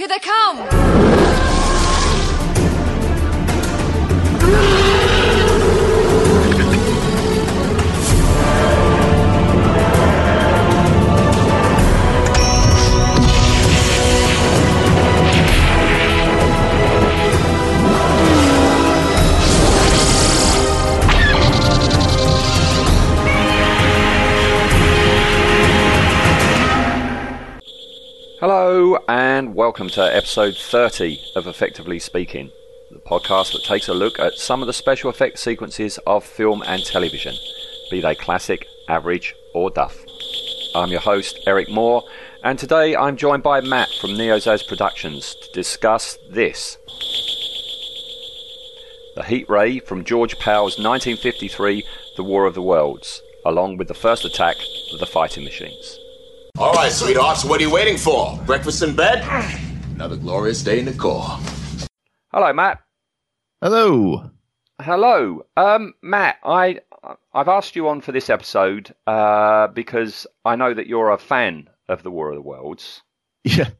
Here they come! Hello, and welcome to episode 30 of Effectively Speaking, the podcast that takes a look at some of the special effects sequences of film and television, be they classic, average, or duff. I'm your host, Eric Moore, and today I'm joined by Matt from Neozaz Productions to discuss this The Heat Ray from George Pal's 1953 The War of the Worlds, along with the first attack of the fighting machines. All right, sweethearts, what are you waiting for? Breakfast in bed? Another glorious day in the Corps. Hello, Matt. Hello. Hello, um, Matt. I I've asked you on for this episode uh, because I know that you're a fan of the War of the Worlds. Yeah.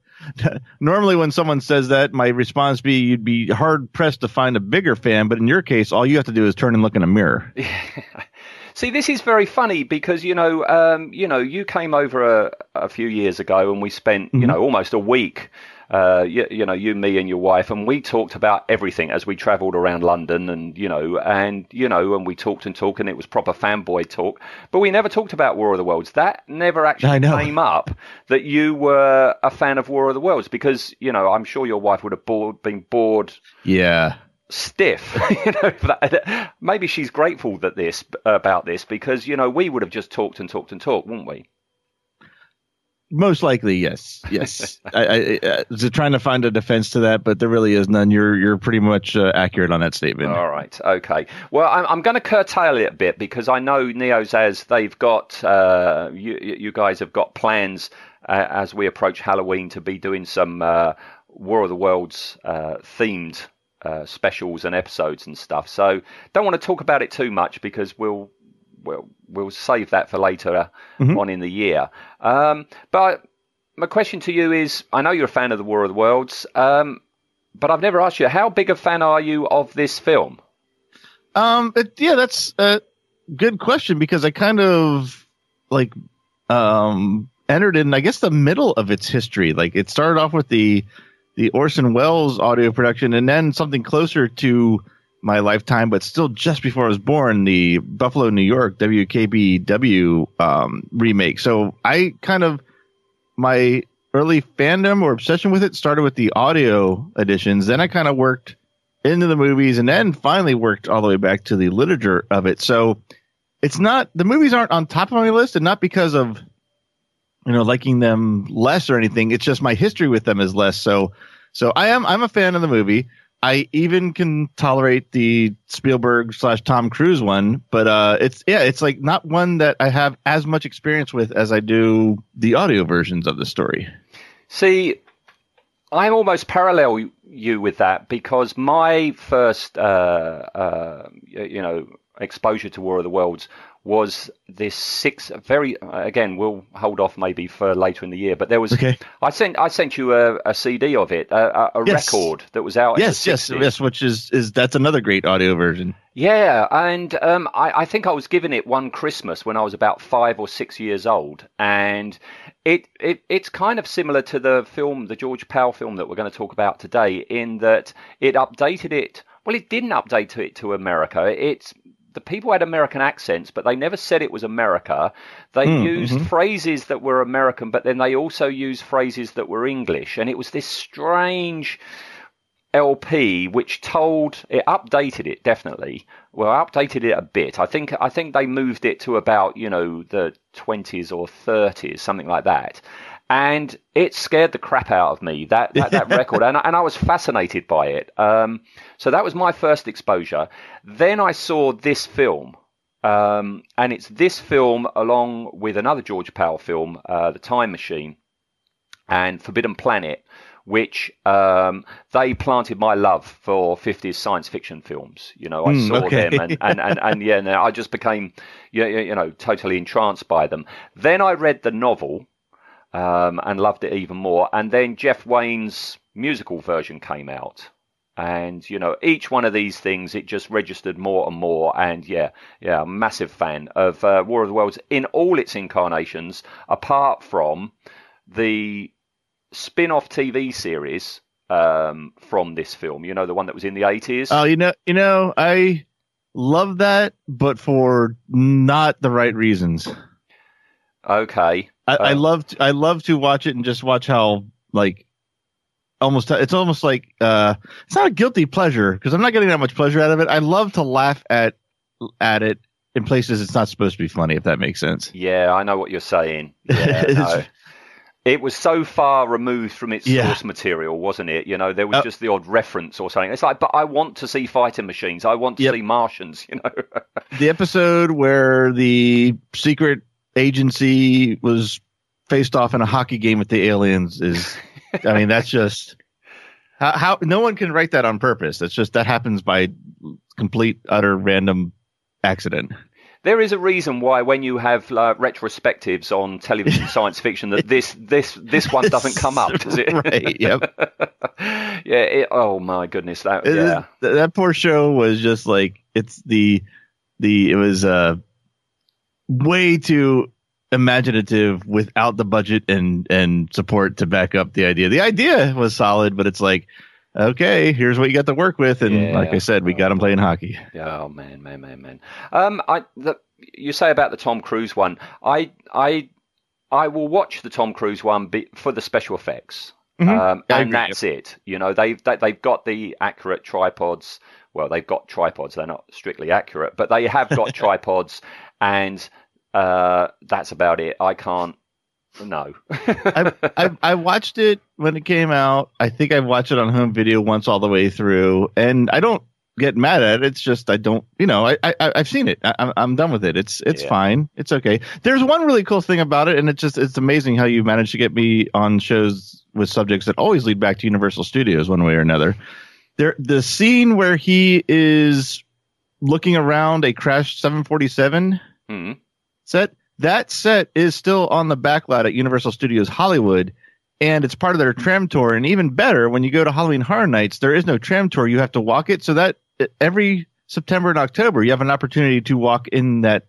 Normally, when someone says that, my response be you'd be hard pressed to find a bigger fan. But in your case, all you have to do is turn and look in a mirror. See, this is very funny because you know, um, you know, you came over a, a few years ago and we spent, you know, almost a week. Uh, you, you know, you, me, and your wife, and we talked about everything as we travelled around London, and you know, and you know, and we talked and talked, and it was proper fanboy talk. But we never talked about War of the Worlds. That never actually came up. That you were a fan of War of the Worlds because you know, I'm sure your wife would have bored, been bored Yeah. Stiff. you know, that, maybe she's grateful that this about this because you know we would have just talked and talked and talked, wouldn't we? Most likely, yes. Yes. I, I, I was trying to find a defense to that, but there really is none. You're you're pretty much uh, accurate on that statement. All right, okay. Well, I'm, I'm going to curtail it a bit because I know Neozaz they've got uh, you you guys have got plans uh, as we approach Halloween to be doing some uh, War of the Worlds uh, themed. Uh, specials and episodes and stuff. So don't want to talk about it too much because we'll we'll we'll save that for later on in the year. Um, but my question to you is: I know you're a fan of the War of the Worlds, um, but I've never asked you how big a fan are you of this film? Um, but yeah, that's a good question because I kind of like um entered in, I guess, the middle of its history. Like it started off with the the Orson Welles audio production, and then something closer to my lifetime, but still just before I was born, the Buffalo, New York WKBW um, remake. So I kind of my early fandom or obsession with it started with the audio editions. Then I kind of worked into the movies and then finally worked all the way back to the literature of it. So it's not the movies aren't on top of my list and not because of you know liking them less or anything. It's just my history with them is less. So so I am I'm a fan of the movie. I even can tolerate the Spielberg slash Tom Cruise one, but uh, it's yeah, it's like not one that I have as much experience with as I do the audio versions of the story. See, I almost parallel you with that because my first, uh, uh, you know, exposure to War of the Worlds was this six very again we'll hold off maybe for later in the year but there was Okay. i sent i sent you a, a cd of it a, a, Yes. record that was out Yes, yes, yes. Which is is that's another great audio version. Yeah, and um, I, I think I was given it one Christmas when I was about five or six years old, and it, it it's kind of similar to the film, the George Pal film that we're going to talk about today, in that it updated it. Well, it didn't update it to America. It's the people had American accents, but they never said it was America. They hmm, used mm-hmm. phrases that were American, but then they also used phrases that were English, and it was this strange. LP, which told it updated it definitely. Well, updated it a bit. I think I think they moved it to about you know the twenties or thirties, something like that. And it scared the crap out of me that that, that record, and I- and I was fascinated by it. Um, so that was my first exposure. Then I saw this film, um, and it's this film along with another George Pal film, uh, The Time Machine, and Forbidden Planet, which um, they planted my love for 50s science fiction films. You know, I Hmm, saw okay. them and, and, and, and yeah, and I just became, you, you know, totally entranced by them. Then I read the novel, um, and loved it even more. And then Jeff Wayne's musical version came out. And you know, each one of these things, it just registered more and more. And yeah, yeah, massive fan of uh, War of the Worlds in all its incarnations, apart from the spin-off TV series um, from this film. You know, the one that was in the eighties. Oh, you know, you know, I love that, but for not the right reasons. Okay. I, I Uh, love to, I love to watch it and just watch how like almost it's almost like uh it's not a guilty pleasure because I'm not getting that much pleasure out of it. I love to laugh at at it in places it's not supposed to be funny if that makes sense. Yeah, I know what you're saying. Yeah, no. It was so far removed from its Yeah. source material, wasn't it? You know, there was Uh, just the odd reference or something. It's like, but I want to see fighting machines. I want to Yep. see Martians. You know. The episode where the secret agency was faced off in a hockey game with the aliens is I mean that's just how, how no one can write that on purpose. That's just that happens by complete utter random accident. There is a reason why when you have uh, retrospectives on television science fiction that this this this one doesn't come up, does it? Right, yep. yeah. It, oh my goodness. That It is- yeah. th- that poor show was just like it's the the it was uh way too imaginative without the budget and and support to back up the idea. The idea was solid, but it's like okay, here's what you got to work with, and Yeah. like I said, we got him playing hockey. Oh man, man, man, man. Um, I the, you say about the Tom Cruise one. I I I will watch the Tom Cruise one be, for the special effects. Mhm. Um, and that's it. You know, they've they, they've got the accurate tripods. Well, they've got tripods. They're not strictly accurate, but they have got tripods, and uh, that's about it. I can't. No. I, I I watched it when it came out. I think I watched it on home video once all the way through, and I don't get mad at it. It's just I don't, you know, I, I I've seen it. I, I'm I'm done with it. It's it's Yeah. fine. It's okay. There's one really cool thing about it, and it's just it's amazing how you managed to get me on shows with subjects that always lead back to Universal Studios one way or another. There, the scene where he is looking around a crashed 747 Hmm. Set. That set is still on the backlot at Universal Studios Hollywood, and it's part of their tram tour. And even better, when you go to Halloween Horror Nights, there is no tram tour; you have to walk it. So that every September and October, you have an opportunity to walk in that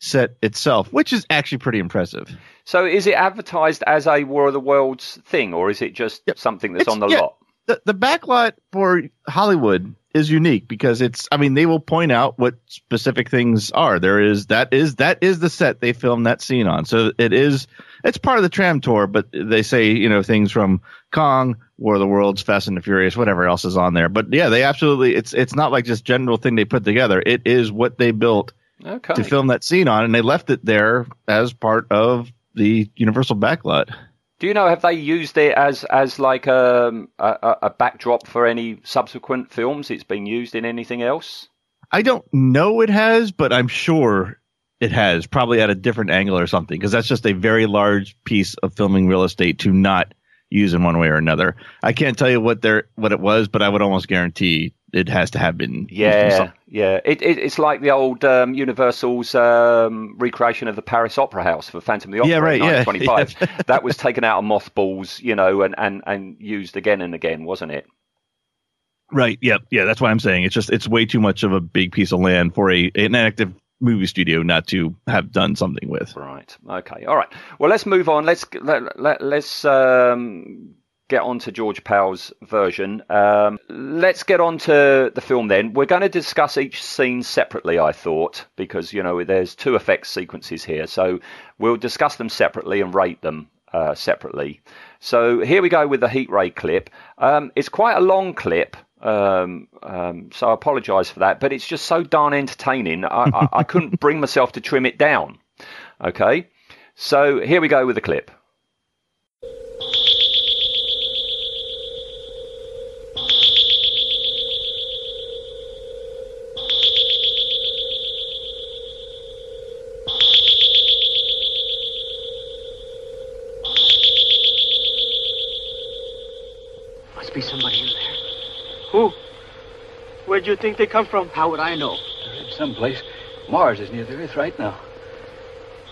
set itself, which is actually pretty impressive. So is it advertised as a War of the Worlds thing, or is it just Yep. something that's It's- on the yeah. lot? The the backlot for Hollywood is unique because it's I mean they will point out what specific things are. There is that is that is the set they filmed that scene on. So it is it's part of the tram tour, but they say, you know, things from Kong, War of the Worlds, Fast and the Furious, whatever else is on there. But yeah, they absolutely it's it's not like just general thing they put together. It is what they built Okay. to film that scene on and they left it there as part of the Universal backlot. Do you know have they used it as as like um, a, a a backdrop for any subsequent films? It's been used in anything else? I don't know it has, but I'm sure it has, probably at a different angle or something, because that's just a very large piece of filming real estate to not use in one way or another. I can't tell you what there what it was, but I would almost guarantee it has to have been. Yeah, yeah. It, it it's like the old um, Universal's um, recreation of the Paris Opera House for Phantom of the Opera Yeah, right, in yeah, 1925. that was taken out of mothballs, you know, and, and, and used again and again, wasn't it? Right. Yep. Yeah. That's why I'm saying it's just it's way too much of a big piece of land for a an active movie studio not to have done something with. Right. Okay. All right. Well, let's move on. Let's let, let, let's um, get on to George Pal's version. Um, let's get on to the film then. We're going to discuss each scene separately, I thought, because you know there's two effects sequences here, so we'll discuss them separately and rate them uh, separately. So here we go with the heat ray clip. Um, it's quite a long clip. Um, um, so I apologise for that, but it's just so darn entertaining. I, I, I couldn't bring myself to trim it down. Okay, so here we go with the clip. Must be somebody in there. Who? Where do you think they come from? How would I know? They're in someplace. Mars is near the Earth right now.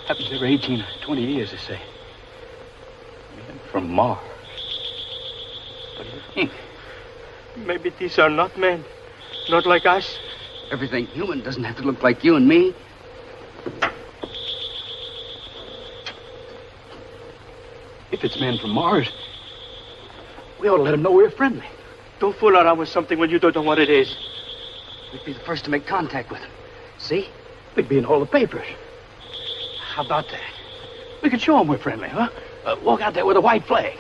Happens every 18 or 20 years, they say. Men From Mars. What do you think? Maybe these are not men. Not like us. Everything human doesn't have to look like you and me. If it's men from Mars, we ought to let them know we're friendly. Don't fool around with something when you don't know what it is. We'd be the first to make contact with them. See? We'd be in all the papers. How about that? We could show them we're friendly, huh? Uh, walk out there with a white flag.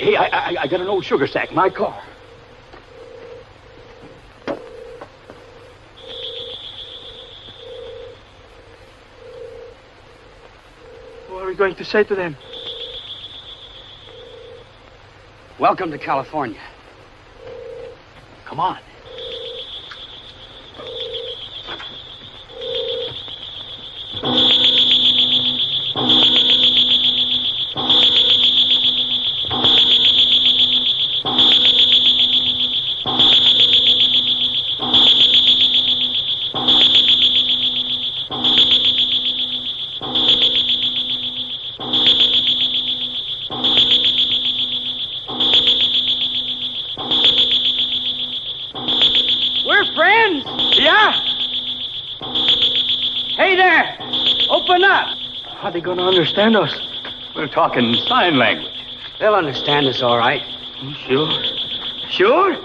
Hey, I, I, I got an old sugar sack in my car. What are we going to say to them? Welcome to California. On. We're friends. Yeah. Hey there. Open up. How are they going to understand us? We're talking sign language. They'll understand us all right. Hmm, sure. Sure?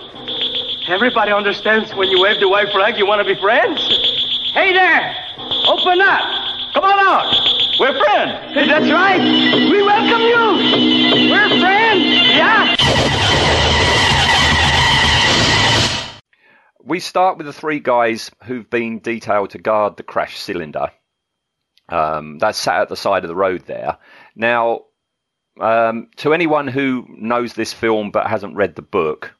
Everybody understands when you wave the white flag, you want to be friends? Hey there! Open up! Come on out. We're friends. That's right! We welcome you! We're friends! Yeah! We start with the three guys who've been detailed to guard the crash cylinder. Um, that's sat at the side of the road there. Now, um, to anyone who knows this film but hasn't read the book,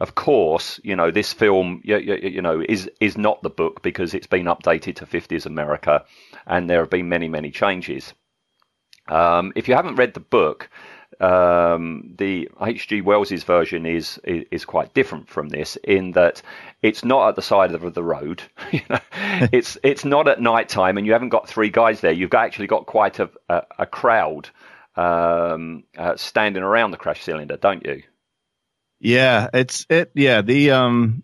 of course, you know this film, you, you, you know, is is not the book because it's been updated to 50s America, and there have been many many changes. Um, if you haven't read the book, um, the H.G. Wells's version is, is is quite different from this in that it's not at the side of the road. you know, it's it's not at night time, and you haven't got three guys there. You've got, actually got quite a a, a crowd um, uh, standing around the crash cylinder, don't you? Yeah, it's it. Yeah, the um,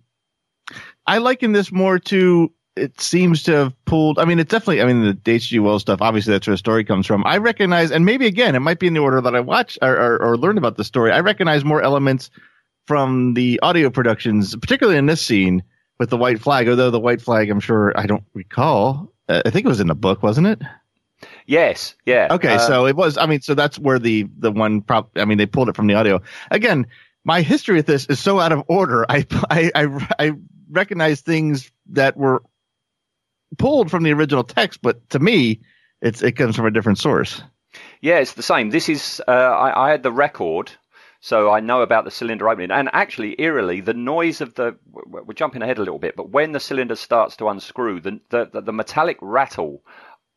I liken this more to. It seems to have pulled. I mean, it's definitely. I mean, the H.G. Wells stuff. Obviously, that's where the story comes from. I recognize, and maybe again, it might be in the order that I watch or, or, or learned about the story. I recognize more elements from the audio productions, particularly in this scene with the white flag. Although the white flag, I'm sure I don't recall. Uh, I think it was in the book, wasn't it? Yes, yeah. Okay, Uh, so it was. I mean, so that's where the the one prop. I mean, they pulled it from the audio. Again, my history with this is so out of order. I I I, I recognize things that were pulled from the original text, but to me, it's it comes from a different source. Yeah, it's the same. This is uh, I, I had the record, so I know about the cylinder opening. And actually, eerily, the noise of the we're jumping ahead a little bit, but when the cylinder starts to unscrew, the the, the, the metallic rattle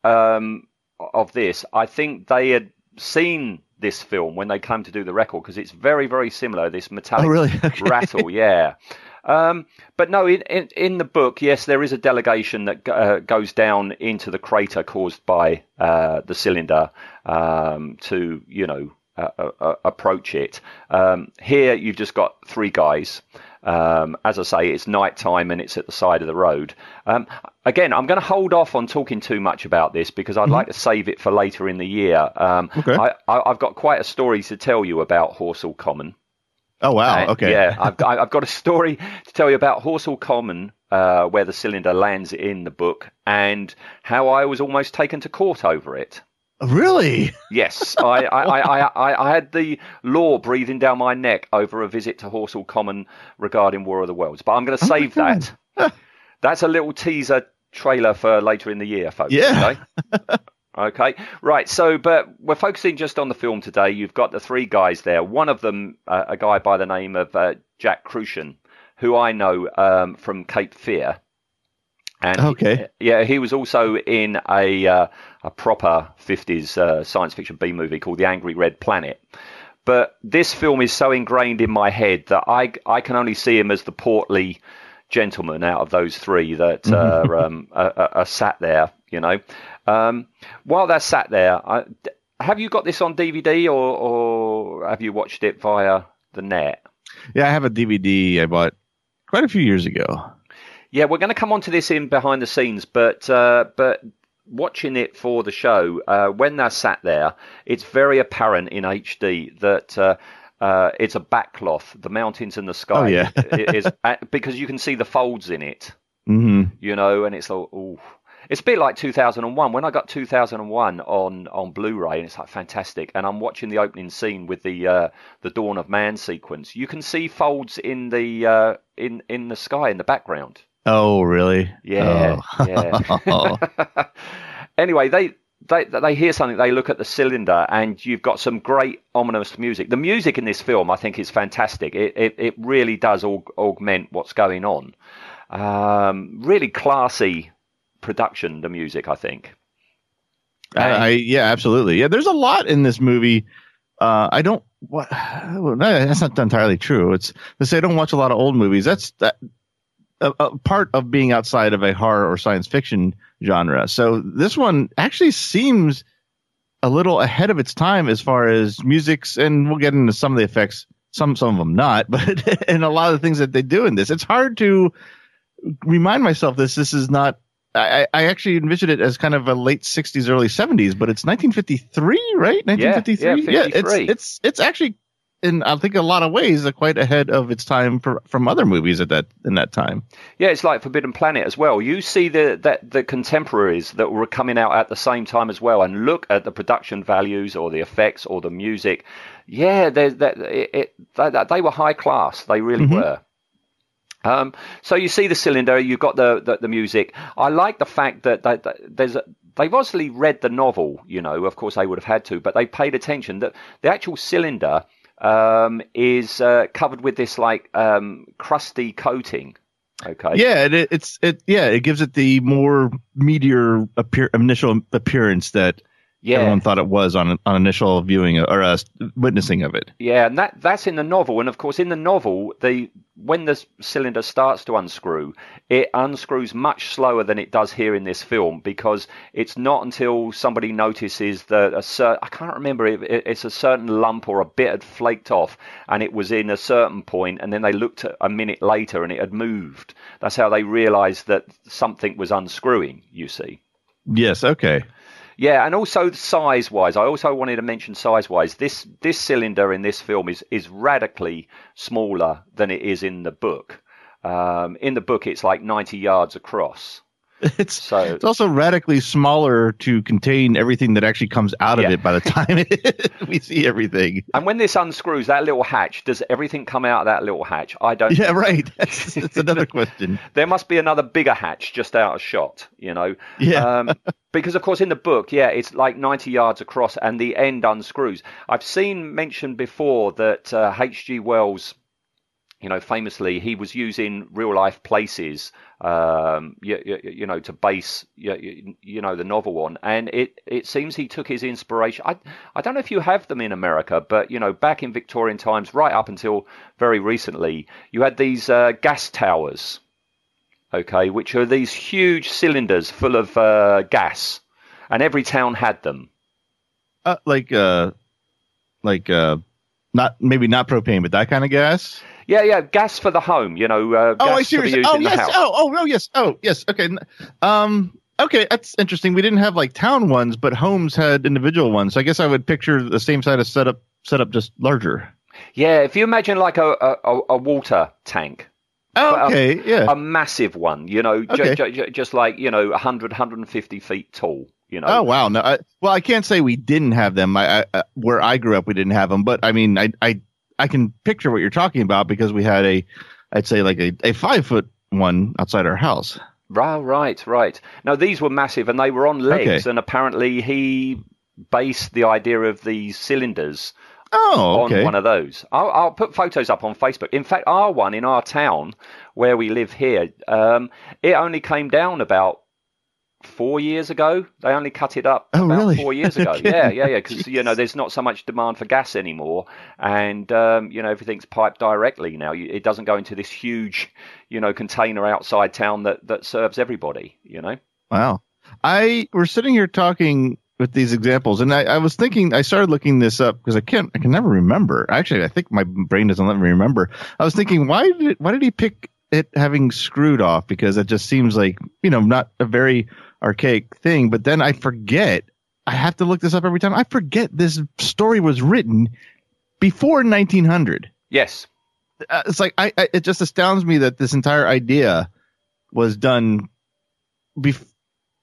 um, of this, I think they had seen this film when they came to do the record because it's very very similar. This metallic Oh, really? Okay. rattle, yeah. Um, but no, in, in in the book, yes, there is a delegation that uh, goes down into the crater caused by uh, the cylinder um, to, you know, uh, approach it. Um, here, you've just got three guys. Um, as I say, it's night time and it's at the side of the road. Um, again, I'm going to hold off on talking too much about this because I'd like to save it for later in the year. Um, Okay. I, I, I've got quite a story to tell you about Horsell Common. Oh wow. Uh, Okay. Yeah, I've, I- I've got a story to tell you about Horsell Common, uh, where the cylinder lands in the book, and how I was almost taken to court over it. Really? Yes, I, I, I, I, I had the law breathing down my neck over a visit to Horsell Common regarding War of the Worlds, but I'm going to save that. That's a little teaser trailer for later in the year, folks. Yeah. Okay? Okay, right. So, but we're focusing just on the film today. You've got the three guys there. One of them, uh, a guy by the name of uh, Jack Kruschen, who I know um, from Cape Fear. And Okay. yeah, he was also in a uh, a proper 50s uh, science fiction B movie called The Angry Red Planet. But this film is so ingrained in my head that I I can only see him as the portly gentleman out of those three that uh, um, are, are sat there. You know, um, while they're sat there, I, have you got this on DVD or, or have you watched it via the net? Yeah, I have a DVD I bought quite a few years ago. Yeah, we're going to come on to this in behind the scenes, but uh, but watching it for the show, uh, when they're sat there, it's very apparent in HD that. Uh, uh, it's a backcloth. The mountains and the sky Oh, yeah. is because you can see the folds in it. hmm you know, and it's like, ooh. It's a bit like 2001. When I got 2001 on, on Blu-ray, and it's like fantastic, and I'm watching the opening scene with the uh, the Dawn of Man sequence. You can see folds in the uh, in in the sky in the background. Oh, really? Yeah, Oh. yeah. anyway, they they they hear something, they look at the cylinder, and you've got some great ominous music. The music in this film, I think, is fantastic. It it, it really does aug- augment what's going on. Um, really classy production, the music, I think. I, I yeah, absolutely. Yeah, there's a lot in this movie. Uh, I don't. What? Well, no, that's not entirely true. It's to say I don't watch a lot of old movies. That's that. A, a part of being outside of a horror or science fiction genre. So this one actually seems a little ahead of its time as far as musics, and we'll get into some of the effects. Some some of them not, but and a lot of the things that they do in this. It's hard to remind myself this. This is not I, I actually envisioned it as kind of a late '60s, early '70s, but it's 1953, right? 1953. yeah, it's 53. it's it's actually in I think a lot of ways uh, quite ahead of its time for, from other movies at that in that time. Yeah, it's like Forbidden Planet as well. You see the that the contemporaries that were coming out at the same time as well, and look at the production values or the effects or the music. Yeah, they that it, it they, they were high class. They really were. Um, so you see the cylinder, you've got the, the, the music. I like the fact that, that, that there's a, they've obviously read the novel, you know, of course they would have had to, but they paid attention that the actual cylinder um, is uh, covered with this like um, crusty coating. Okay. Yeah, it, it's it yeah it gives it the more meteor appear, initial appearance that Yeah. everyone thought it was on on initial viewing or uh, witnessing of it. Yeah, and that that's in the novel, and of course in the novel, the when the cylinder starts to unscrew, it unscrews much slower than it does here in this film because it's not until somebody notices that a certain I can't remember if it, it's a certain lump or a bit had flaked off, and it was in a certain point, and then they looked at a minute later and it had moved. That's how they realised that something was unscrewing. You see. Yes. Okay. Yeah, and also size wise, I also wanted to mention size wise. This this cylinder in this film is is radically smaller than it is in the book. Um, in the book, it's like ninety yards across. It's So it's also radically smaller to contain everything that actually comes out of Yeah. it by the time we see everything. and when this unscrews that little hatch, does everything come out of that little hatch? I don't. Yeah, right. That's, that's another question. There must be another bigger hatch just out of shot, you know. Yeah. Um, because of course in the book, yeah, it's like 90 yards across, and the end unscrews. I've seen mentioned before that uh, H.G. Wells, you know, famously he was using real life places, um, you, you, you know, to base you, you, know the novel on, and it it seems he took his inspiration. I I don't know if you have them in America, but you know, back in Victorian times, right up until very recently, you had these uh, gas towers okay, which are these huge cylinders full of uh, gas, and every town had them. Uh, like uh, like uh, not maybe not propane, but that kind of gas. Yeah, yeah, gas for the home, you know, uh, Oh, gas I see. to What be you're used saying. Oh, yes. Oh, oh, oh, yes. Oh, yes. Okay. Um. Okay, that's interesting. We didn't have like town ones, but homes had individual ones. So I guess I would picture the same side of setup, setup just larger. Yeah, if you imagine like a, a- a water tank, Oh, um, okay. yeah. a massive one, you know, Okay. ju- ju- just like, you know, 100, 150 feet tall, you know. Oh wow! No, I, well, I can't say we didn't have them. I, I, uh, where I grew up, we didn't have them, but I mean, I, I, I can picture what you're talking about because we had a, I'd say like a, a five foot one outside our house. Right, right, right. No, these were massive and they were on legs, Okay. and apparently he based the idea of these cylinders Oh, on one of those. I'll, I'll put photos up on Facebook. In fact, our one in our town where we live here, um, it only came down about four years ago. They only cut it up Oh, about really? four years ago. Okay. Yeah, yeah, yeah. Because you know, there's not so much demand for gas anymore, and um, you know, everything's piped directly now. It doesn't go into this huge, you know, container outside town that that serves everybody. You know. Wow. I we're sitting here talking with these examples, and I, I was thinking, I started looking this up because I can't, I can never remember. Actually, I think my brain doesn't let me remember. I was thinking, why did it, why did he pick it having screwed off? Because it just seems like you know not a very archaic thing. But then I forget. I have to look this up every time. I forget this story was written before 1900. Yes. Uh, it's like I, I, it just astounds me that this entire idea was done. Bef-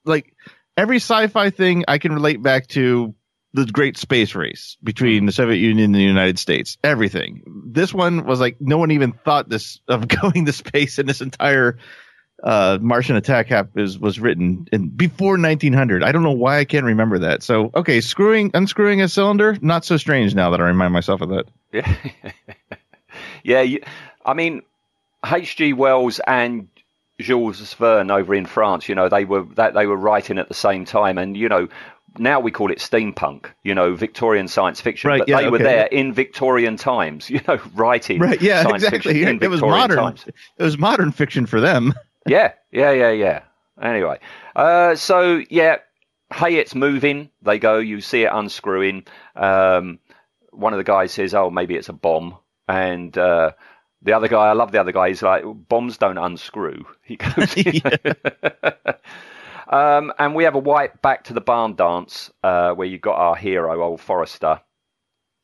like every sci-fi thing I can relate back to the great space race between the Soviet Union and the United States. Everything. This one was like no one even thought this of going to space, in this entire uh, Martian attack app is was written in before 1900. I don't know why I can't remember that. So okay, screwing unscrewing a cylinder, not so strange now that I remind myself of that. Yeah. yeah. You, I mean, H.G. Wells and Jules Verne over in France, you know, they were that they were writing at the same time, and you know, now we call it steampunk, you know, Victorian science fiction, Right, but yeah, they were there in Victorian times, you know, writing Right? Yeah, science exactly. It was modern. times. It was modern fiction for them. yeah, yeah, yeah, yeah. Anyway, uh, so yeah, hey, it's moving. They go. You see it unscrewing. Um, one of the guys says, "Oh, maybe it's a bomb," and uh, the other guy, I love the other guy. He's like, "Bombs don't unscrew." He goes. um, and we have a white back to the barn dance uh, where you've got our hero, old Forrester.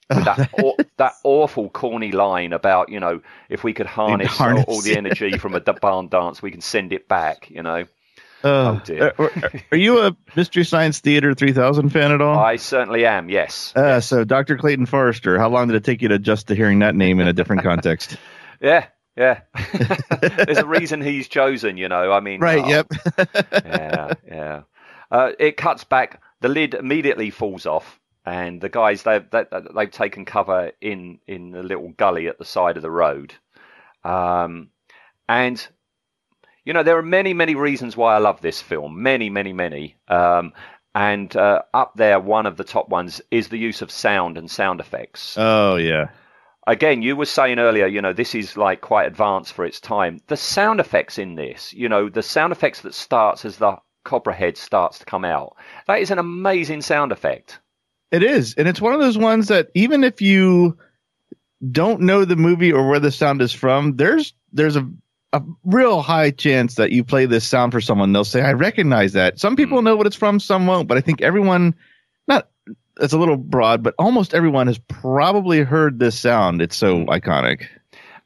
With that that awful corny line about you know if we could harness, all- harness, all the energy from a barn dance we can send it back you know Oh, dear. Are, are you a Mystery Science Theater 3000 fan at all? I certainly am yes Uh, so Dr. Clayton Forrester, how long did it take you to adjust to hearing that name in a different context? yeah yeah there's a reason he's chosen you know I mean right. oh, Yep. yeah yeah uh, it cuts back the lid immediately falls off and the guys they've they, they've taken cover in in a little gully at the side of the road um, and you know there are many many reasons why I love this film many many many um, and uh, up there one of the top ones is the use of sound and sound effects oh yeah. Again, you were saying earlier, you know, this is like quite advanced for its time. The sound effects in this, you know, the sound effects that starts as the cobra head starts to come out, that is an amazing sound effect. It is, and it's one of those ones that even if you don't know the movie or where the sound is from, there's there's a a real high chance that you play this sound for someone, they'll say, "I recognize that." Some people hmm. know what it's from, some won't, but I think everyone, not it's a little broad, but almost everyone has probably heard this sound. It's so iconic.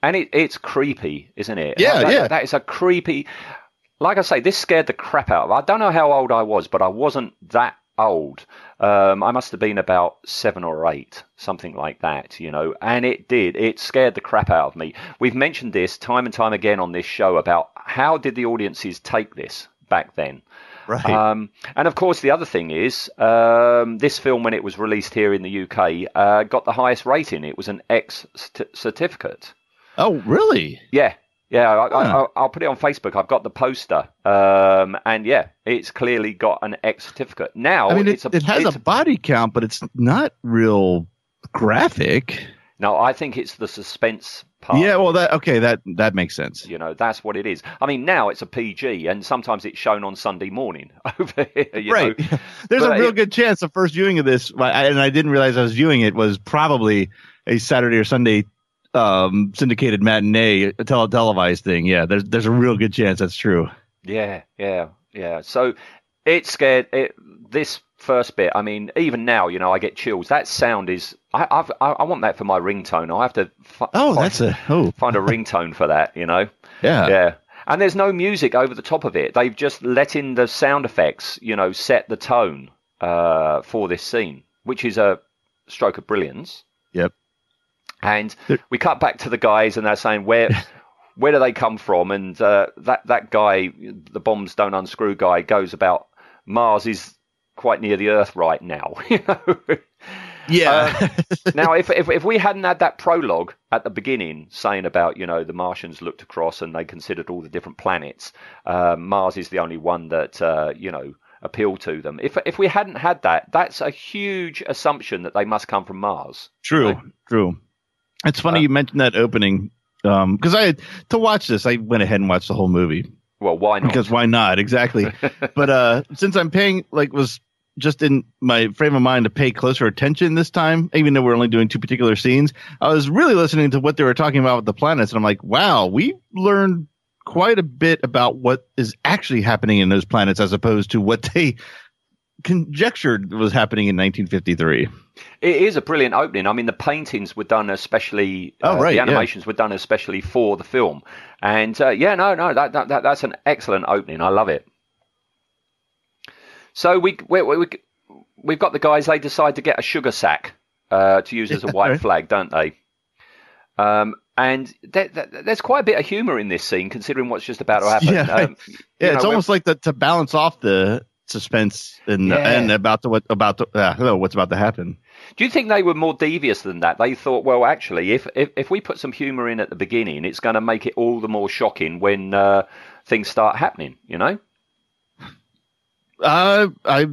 And it, it's creepy, isn't it? Yeah, That- yeah. That is a creepy. Like I say, this scared the crap out of me. I don't know how old I was, but I wasn't that old. Um, I must have been about seven or eight, something like that, you know. And it did. It scared the crap out of me. We've mentioned this time and time again on this show about how did the audiences take this back then. Right. Um, and of course, the other thing is, um, this film, when it was released here in the UK, uh, got the highest rating. It was an X certificate. oh, really? Yeah, yeah. I, I, Huh. I'll, I'll put it on Facebook. I've got the poster, um, and yeah, it's clearly got an X certificate. Now I mean, it's it, a, it has it's a body count, but it's not real graphic. No, I think it's the suspense part. Yeah, well, that okay, that that makes sense. You know, that's what it is. I mean, now it's a PG, and sometimes it's shown on Sunday morning over here. Right. Know? There's a real it- good chance the first viewing of this, and I didn't realize I was viewing it, was probably a Saturday or Sunday um, syndicated matinee a tele- televised thing. Yeah, there's there's a real good chance that's true. Yeah, yeah, yeah. So it scared it. This first bit, I mean, even now, you know, I get chills. That sound is. I I've, I, I want that for my ringtone. I have to. Fi- Oh, find, that's a oh find a ringtone for that. You know. yeah. Yeah. And there's no music over the top of it. They've just let in the sound effects, you know, set the tone uh, for this scene, which is a stroke of brilliance. Yep. And we cut back to the guys, and they're saying, "Where, where do they come from?" And uh, that that guy, the bombs don't unscrew guy, goes about Mars is quite near the Earth right now. You know. Yeah. now, if, if if we hadn't had that prologue at the beginning saying about you know the Martians looked across and they considered all the different planets, uh, Mars is the only one that uh, you know appealed to them. If if we hadn't had that, that's a huge assumption that they must come from Mars. True, true. It's funny Uh, you mentioned that opening because I to watch this, I went ahead and watched the whole movie Well, why not? because why not? Exactly. but uh, since I'm paying, like, was just in my frame of mind to pay closer attention this time, even though we're only doing two particular scenes. I was really listening to what they were talking about with the planets, and I'm like, wow, we learned quite a bit about what is actually happening in those planets as opposed to what they conjectured was happening in 1953. It is a brilliant opening. I mean, the paintings were done especially. Oh, right, The yeah. animations were done especially for the film, and uh, yeah, no, no, that, that, that that's an excellent opening. I love it. So we we, we, we we've got the guys. They decide to get a sugar sack uh, to use as a white flag, don't they? Um, and there, there, there's quite a bit of humour in this scene, considering what's just about to happen. Yeah, Um, Yeah, know, it's almost like the, to balance off the suspense and Yeah. and about to what about to, uh, hello, what's about to happen. Do you think they were more devious than that? They thought, well, actually, if if, if we put some humour in at the beginning, it's going to make it all the more shocking when uh, things start happening. You know? Uh, I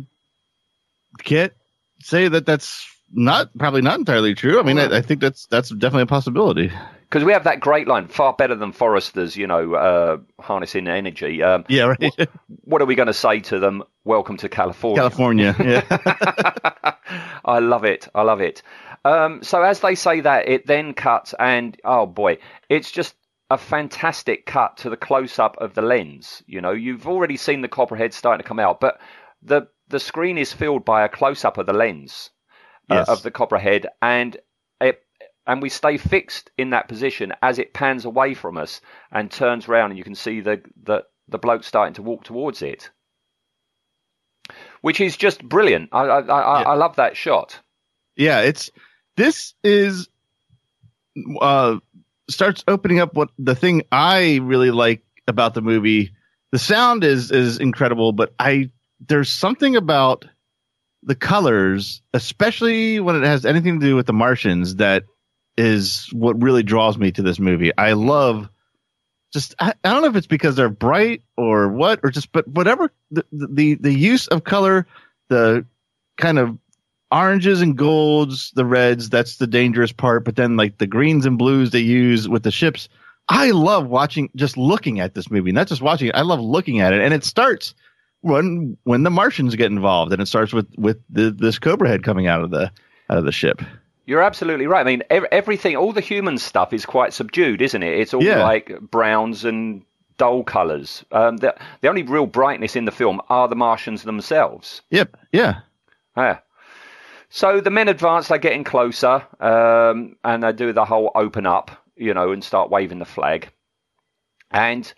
can't say that that's not probably not entirely true. I mean, I, I think that's that's definitely a possibility. Because we have that great line, far better than Forrester's, you know, uh, harnessing energy. Um, Yeah, right. what are we going to say to them? Welcome to California. California. Yeah. I love it. I love it. Um, so as they say that, it then cuts, and oh boy, it's just a fantastic cut to the close up of the lens. You know, you've already seen the cobra head starting to come out, but the the screen is filled by a close up of the lens uh, Yes. of the cobra head, and it and we stay fixed in that position as it pans away from us and turns around, and you can see the the the bloke starting to walk towards it. Which is just brilliant. I I, I, Yeah. I love that shot. yeah, it's this is uh starts opening up what the thing I really like about the movie. The sound is is incredible, but I there's something about the colors, especially when it has anything to do with the Martians, that is what really draws me to this movie. I love just I, I don't know if it's because they're bright or what or just but whatever the the the use of color, the kind of oranges and golds, the reds, that's the dangerous part. But then like the greens and blues they use with the ships. I love watching, just looking at this movie, not just watching it. I love looking at it. And it starts when, when the Martians get involved and it starts with, with the, this Cobra head coming out of the, out of the ship. You're absolutely right. I mean, ev- everything, all the human stuff is quite subdued, isn't it? It's all Yeah. like browns and dull colours. Um, the, the only real brightness in the film are the Martians themselves. Yep. Yeah. Yeah. So the men advance, they're getting closer, um, and they do the whole open up, you know, and start waving the flag. And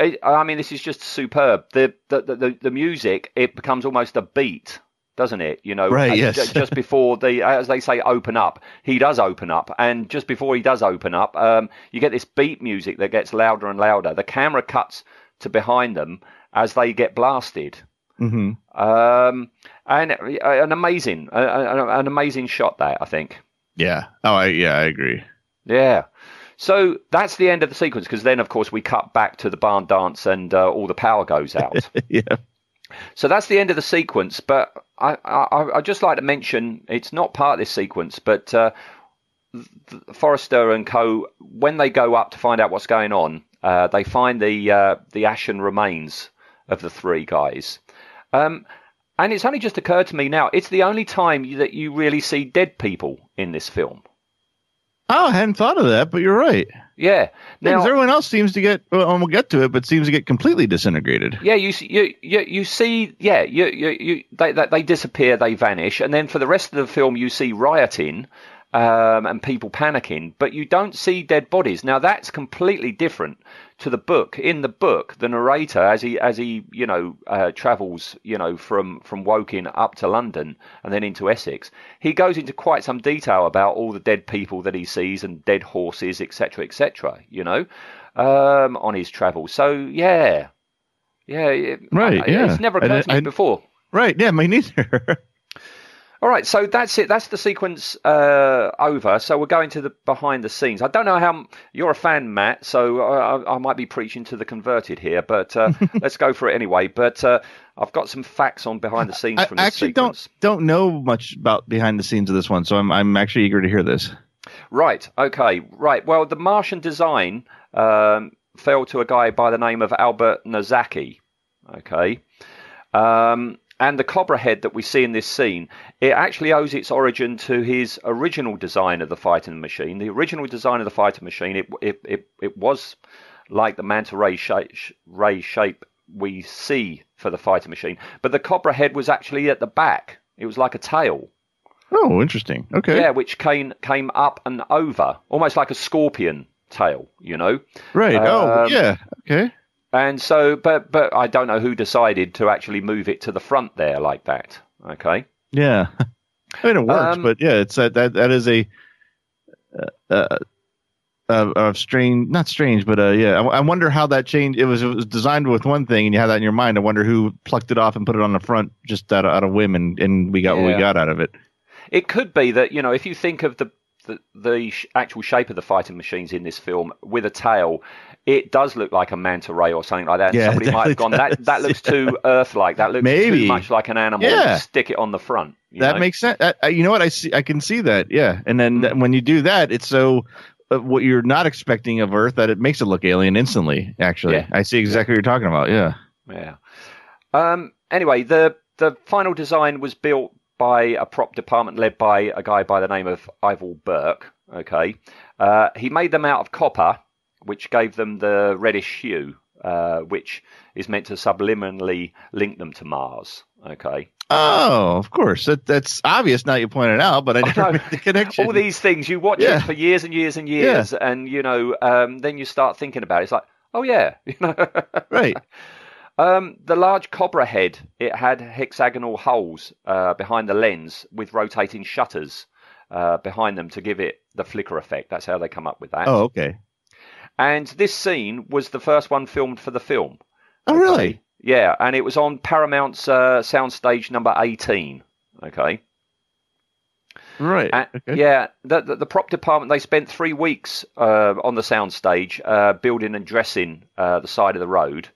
it, I mean, this is just superb. The, the the the music it becomes almost a beat, doesn't it? You know, Right, yes. ju- just before the, as they say, open up, he does open up, and just before he does open up, um, you get this beat music that gets louder and louder. The camera cuts to behind them as they get blasted. Hmm Um, and uh, an amazing, uh, an amazing shot that I think. Yeah. Oh, I, yeah, I agree. Yeah. So that's the end of the sequence because then, of course, we cut back to the barn dance and uh, all the power goes out. yeah. so that's the end of the sequence. But I, I, I'd just like to mention it's not part of this sequence, but uh, Forrester and Co. When they go up to find out what's going on, uh, they find the uh, the ashen remains of the three guys. Um, and it's only just occurred to me now, it's the only time that you really see dead people in this film. Oh, I hadn't thought of that, but you're right. Yeah. Because everyone else seems to get, well, we'll get to it, but seems to get completely disintegrated. yeah, you see, you, you, you see, yeah, you, you, you, they, they, they disappear, they vanish, and then for the rest of the film, you see rioting um, and people panicking, but you don't see dead bodies. Now that's completely different to the book. In the book, the narrator, as he as he you know uh, travels, you know from from Woking up to London and then into Essex, he goes into quite some detail about all the dead people that he sees and dead horses, etc., etc. You know, um, on his travels. So yeah, yeah, it- Right, I- yeah. It's never I occurred did- to me I- before. Right. Yeah, me neither. All right, so that's it. That's the sequence uh, over. So we're going to the behind the scenes. I don't know how you're a fan, Matt. So I, I might be preaching to the converted here, but uh, let's go for it anyway. But uh, I've got some facts on behind the scenes I from. I actually sequence. don't don't know much about behind the scenes of this one, so I'm I'm actually eager to hear this. Right. Okay. Right. Well, the Martian design um, fell to a guy by the name of Albert Nozaki. Okay. Um, and the cobra head that we see in this scene, it actually owes its origin to his original design of the fighting machine. The original design of the fighting machine, it it it, it was like the manta ray shape, ray shape we see for the fighting machine, but the cobra head was actually at the back. It was like a tail. Oh, interesting. Okay. Yeah, which came came up and over, almost like a scorpion tail, you know. Right. oh, Um, yeah. Okay. And so, but but I don't know who decided to actually move it to the front there like that. Okay. Yeah. I mean, it works, Um, but yeah, it's that that that is a uh, uh, uh, uh strange, not strange, but uh, yeah. I, I wonder how that changed. It was it was designed with one thing, and you have that in your mind. I wonder who plucked it off and put it on the front just out of, out of whim, and, and we got what we got out of it. It could be that you know if you think of the the, the sh- actual shape of the fighting machines in this film with a tail, it does look like a manta ray or something like that. Yeah, Somebody might have gone that that looks yeah. too Earth-like. That looks Maybe. too much like an animal. Yeah. Stick it on the front. you That know? makes sense. I, you know what? I see. I can see that. Yeah. And then that- when you do that, it's so uh, what you're not expecting of Earth that it makes it look alien instantly. Actually, Yeah. I see exactly what you're talking about. Yeah. Yeah. Um, anyway, the the final design was built by a prop department led by a guy by the name of Ivor Burke. Okay, uh, he made them out of copper, which gave them the reddish hue, uh, which is meant to subliminally link them to Mars. Okay, Oh, of course. That that's obvious now you point it out, but I never know. made the connection. all these things you watch Yeah. it for years and years and years, and you know, um, then you start thinking about it. It's like, oh yeah, you know. right. Um, the large cobra head, it had hexagonal holes uh, behind the lens with rotating shutters uh, behind them to give it the flicker effect. That's how they come up with that. Oh, okay. And this scene was the first one filmed for the film. Oh, really? Yeah, and it was on Paramount's uh, soundstage number 18. Okay. Right. Uh, okay. Yeah, the, the the prop department they spent three weeks uh, on the soundstage uh, building and dressing uh, the side of the road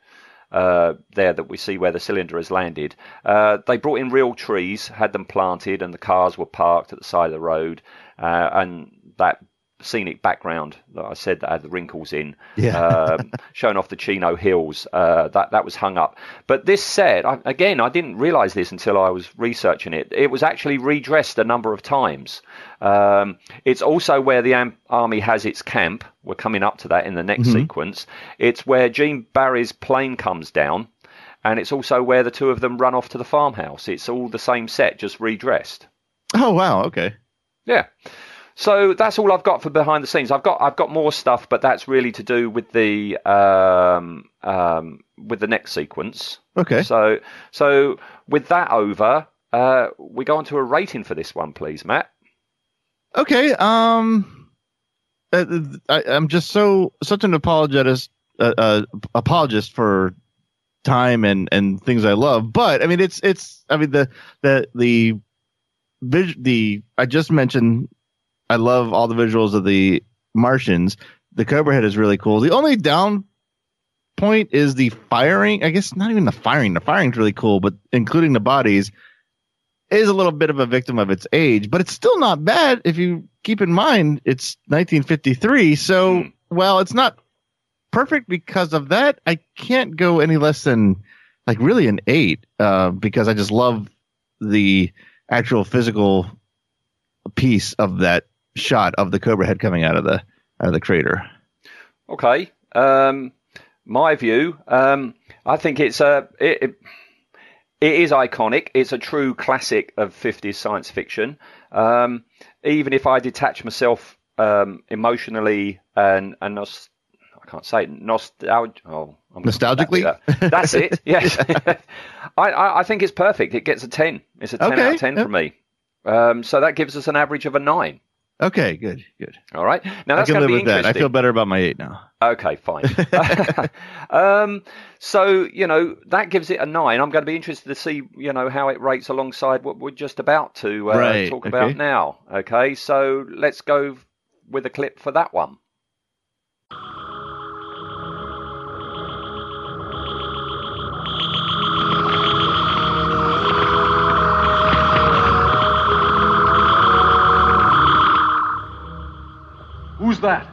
uh, there that we see where the cylinder has landed. Uh, they brought in real trees, had them planted, and the cars were parked at the side of the road, uh, and that scenic background that I said that had the wrinkles in, Yeah. um, showing off the Chino Hills. Uh, that that was hung up. But this set, I, again, I didn't realise this until I was researching it. It was actually redressed a number of times. Um, it's also where the am- army has its camp. We're coming up to that in the next sequence. It's where Gene Barry's plane comes down. And it's also where the two of them run off to the farmhouse. It's all the same set, just redressed. Oh, wow. Okay. Yeah. So that's all I've got for behind the scenes. I've got I've got more stuff, but that's really to do with the um, um, with the next sequence. Okay. So so with that over, uh, we go on to a rating for this one, please, Matt. Okay. Um, uh, I, I'm just so such an apologist, uh, uh, apologist for time and and things I love. But I mean, it's it's. I mean the the the the I just mentioned. I love all the visuals of the Martians. The Cobra Head is really cool. The only down point is the firing. I guess not even the firing. The firing's really cool, but including the bodies is a little bit of a victim of its age, but it's still not bad if you keep in mind it's 1953. So, Hmm. well, it's not perfect because of that. I can't go any less than like really an eight uh, because I just love the actual physical piece of that shot of the cobra head coming out of the out of the crater. Okay. Um, my view, um, I think it's a it, it, it is iconic. It's a true classic of 50s science fiction. Um, even if I detach myself um, emotionally and and nos- I can't say it, nostalgia. Oh, I'm Nostalgically? That. That's it. Yes. I, I I think it's perfect. It gets a 10. It's a 10 out of 10 yep. for me. Um, so that gives us an average of a nine. Okay, good, good. All right. Now I that's can going live to be with that. I feel better about my eight now. Okay, fine. um, so you know that gives it a nine. I'm going to be interested to see you know how it rates alongside what we're just about to uh, Right, talk okay. about now. Okay, so let's go with a clip for that one. That?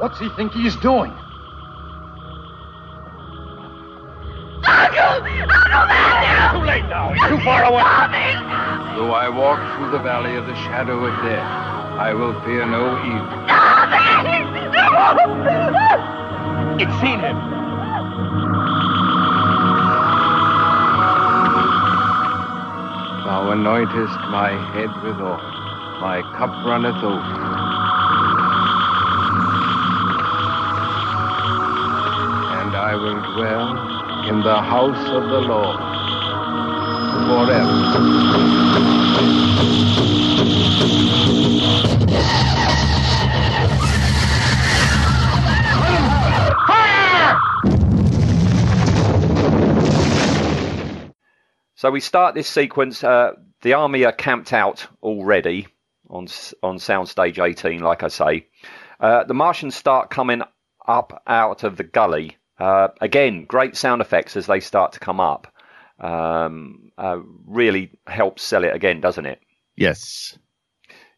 What's he think he's doing? Uncle! Uncle Matthew! Too late now. He's too far away. Though I walk through the valley of the shadow of death, I will fear no evil. It's seen him. Thou anointest my head with oil, my cup runneth over. And I will dwell in the house of the Lord forever. So we start this sequence. Uh, the army are camped out already on on soundstage 18, like I say. Uh, the Martians start coming up out of the gully. Uh, again, great sound effects as they start to come up. Um, uh, really helps sell it again, doesn't it? Yes.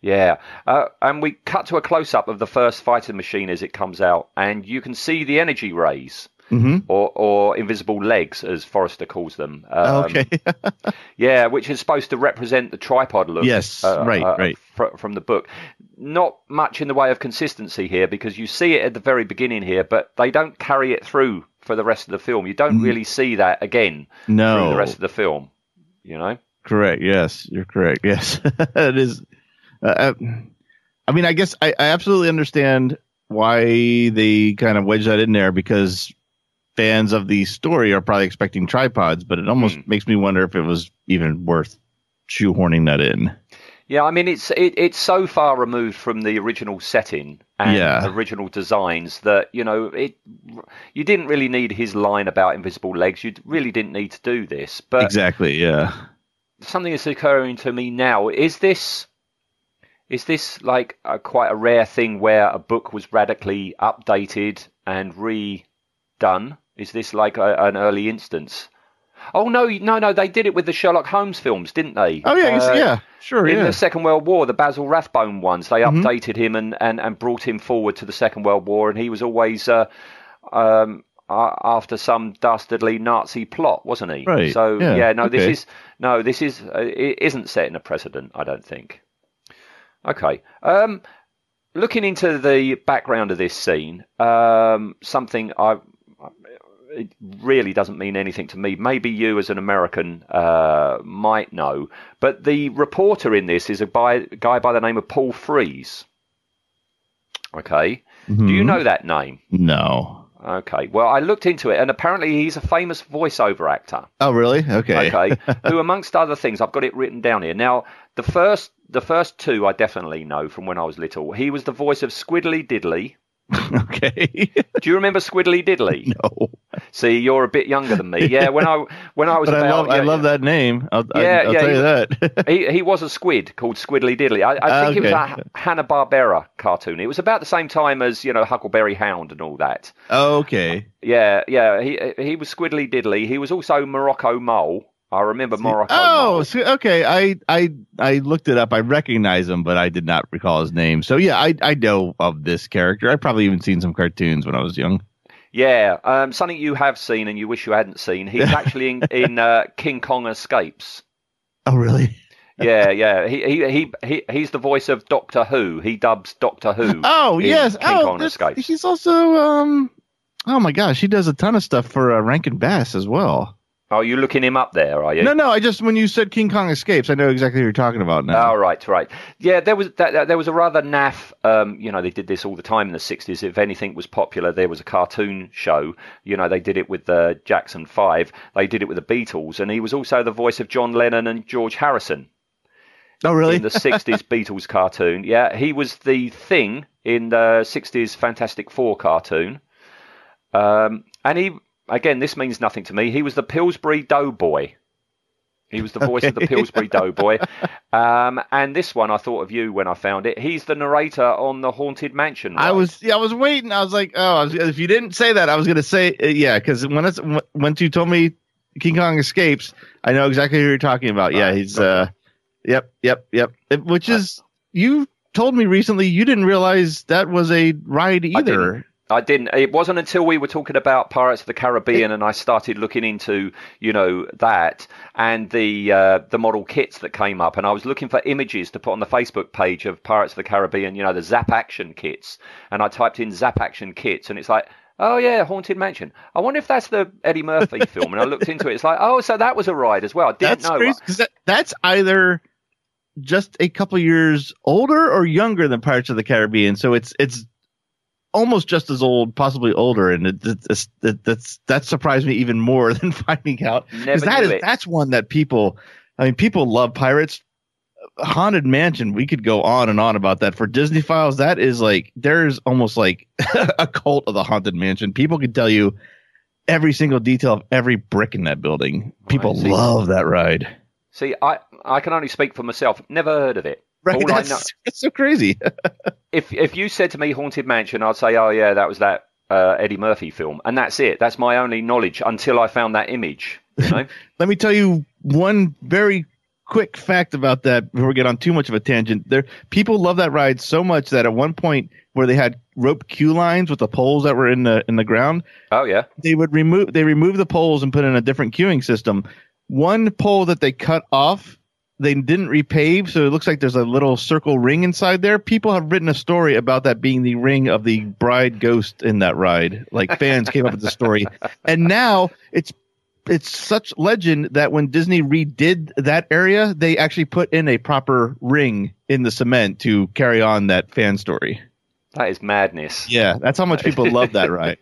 Yeah, uh, and we cut to a close up of the first fighting machine as it comes out, and you can see the energy rays. Mm-hmm. Or, or invisible legs, as Forrester calls them. Um, okay. Yeah, which is supposed to represent the tripod look. Yes, right, right. fr- from the book. Not much in the way of consistency here because you see it at the very beginning here, but they don't carry it through for the rest of the film. You don't really see that again through Mm. no. the rest of the film. You know? Correct. Yes, you're correct. Yes, it is. Uh, I mean, I guess I, I absolutely understand why they kind of wedge that in there because fans of the story are probably expecting tripods, but it almost Hmm. makes me wonder if it was even worth shoehorning that in. Yeah, I mean it's it, it's so far removed from the original setting and Yeah. original designs that you know it. You didn't really need his line about invisible legs. You really didn't need to do this. But exactly. Yeah. something is occurring to me now. Is this is this like a, quite a rare thing where a book was radically updated and redone? Is this like a, an early instance? Oh no, no, no! They did it with the Sherlock Holmes films, didn't they? Oh yeah. Uh, yeah. Sure. in Yeah. the Second World War, the Basil Rathbone ones, they Mhm. updated him and, and, and brought him forward to the Second World War, and he was always uh, um, uh, after some dastardly Nazi plot, wasn't he? Right, So yeah, no, this is no, this is uh, it isn't setting a precedent, I don't think. Okay. Um, looking into the background of this scene, um, something I it really doesn't mean anything to me. Maybe you, as an American, uh, might know. But the reporter in this is a by, guy by the name of Paul Frees. Okay. Do you Mhm. know that name? No. Okay. Well, I looked into it, and apparently he's a famous voiceover actor. Oh really? Okay. Okay. who, amongst other things, I've got it written down here. Now, the first, the first two, I definitely know from when I was little. He was the voice of Squiddly Diddly. okay. Do you remember Squiddly Diddly? no. See, you're a bit younger than me. Yeah, when I when I was But about I love I yeah, that name. I'll, Yeah, I'll yeah, tell you you- that. he he was a squid called Squiddly Diddly. I, I think it was a Hanna Barbera cartoon. It was about the same time as you know Huckleberry Hound and all that. okay. Yeah, yeah. He he was Squiddly Diddly. He was also Morocco Mole. I remember Morocco Oh, so, okay. I I I looked it up. I recognize him, but I did not recall his name. So yeah, I I know of this character. I probably even seen some cartoons when I was young. Yeah, um, something you have seen and you wish you hadn't seen. He's actually in, in uh, King Kong Escapes. Oh really? Yeah, yeah. He, he he he he's the voice of Doctor Who. He dubs Doctor Who. Oh yes. King oh, Kong this- Escapes. he's also um. Oh my gosh, he does a ton of stuff for uh, Rankin Bass as well. Oh, you looking him up there, are you? No, no. I just when you said King Kong escapes, I know exactly who you're talking about now. Oh, right, right. Yeah, there was that, that- there was a rather naff. Um, you know, they did this all the time in the '60s. If anything was popular, there was a cartoon show. You know, they did it with the Jackson Five. They did it with the Beatles, and he was also the voice of John Lennon and George Harrison oh really? in the '60s Beatles cartoon. Yeah, he was the thing in the '60s Fantastic Four cartoon. Um, and he, again, this means nothing to me. He was the Pillsbury Doughboy. He was the voice of the Pillsbury Doughboy. Um, and this one, I thought of you when I found it. He's the narrator on the Haunted Mansion. I was yeah, I was waiting. I was like, oh, was, if you didn't say that, I was gonna say uh, yeah, because when it's when- once you told me King Kong escapes, I know exactly who you're talking about. Yeah, he's uh, yep, yep, yep. It- which is you told me recently you didn't realize that was a ride either. I didn't. It wasn't until we were talking about Pirates of the Caribbean and I started looking into, you know, that and the uh, the model kits that came up, and I was looking for images to put on the Facebook page of Pirates of the Caribbean, you know, the Zap Action kits, and I typed in Zap Action kits, and it's like. Oh yeah, Haunted Mansion. I wonder if that's the Eddie Murphy film. And I looked into it. It's like, oh, so that was a ride as well. I didn't That's know. crazy that, that's either just a couple years older or younger than Pirates of the Caribbean. So it's it's almost just as old, possibly older, and it, it, it, that's that surprised me even more than finding out because that is that's one that people. I mean, people love pirates. Haunted Mansion, we could go on and on about that. For Disney Files, that is like there's almost like a cult of the Haunted Mansion. People can tell you every single detail of every brick in that building. People love that ride. See, I I can only speak for myself. Never heard of it. Right, All I that's, know, that's so crazy. if if you said to me Haunted Mansion, I'd say, oh yeah, that was that uh, Eddie Murphy film, and that's it. That's my only knowledge until I found that image. You know? Let me tell you one very quick fact about that before we get on too much of a tangent. There, people love that ride so much that at one point where they had rope queue lines with the poles that were in the in the ground, oh yeah, they would remove they remove the poles and put in a different queuing system. One pole that they cut off, they didn't repave, so it looks like there's a little circle ring inside there. People have written a story about that being the ring of the bride ghost in that ride. Like fans came up with the story, and now it's it's such legend that when Disney redid that area, they actually put in a proper ring in the cement to carry on that fan story. that is madness. Yeah, that's how much people love that ride.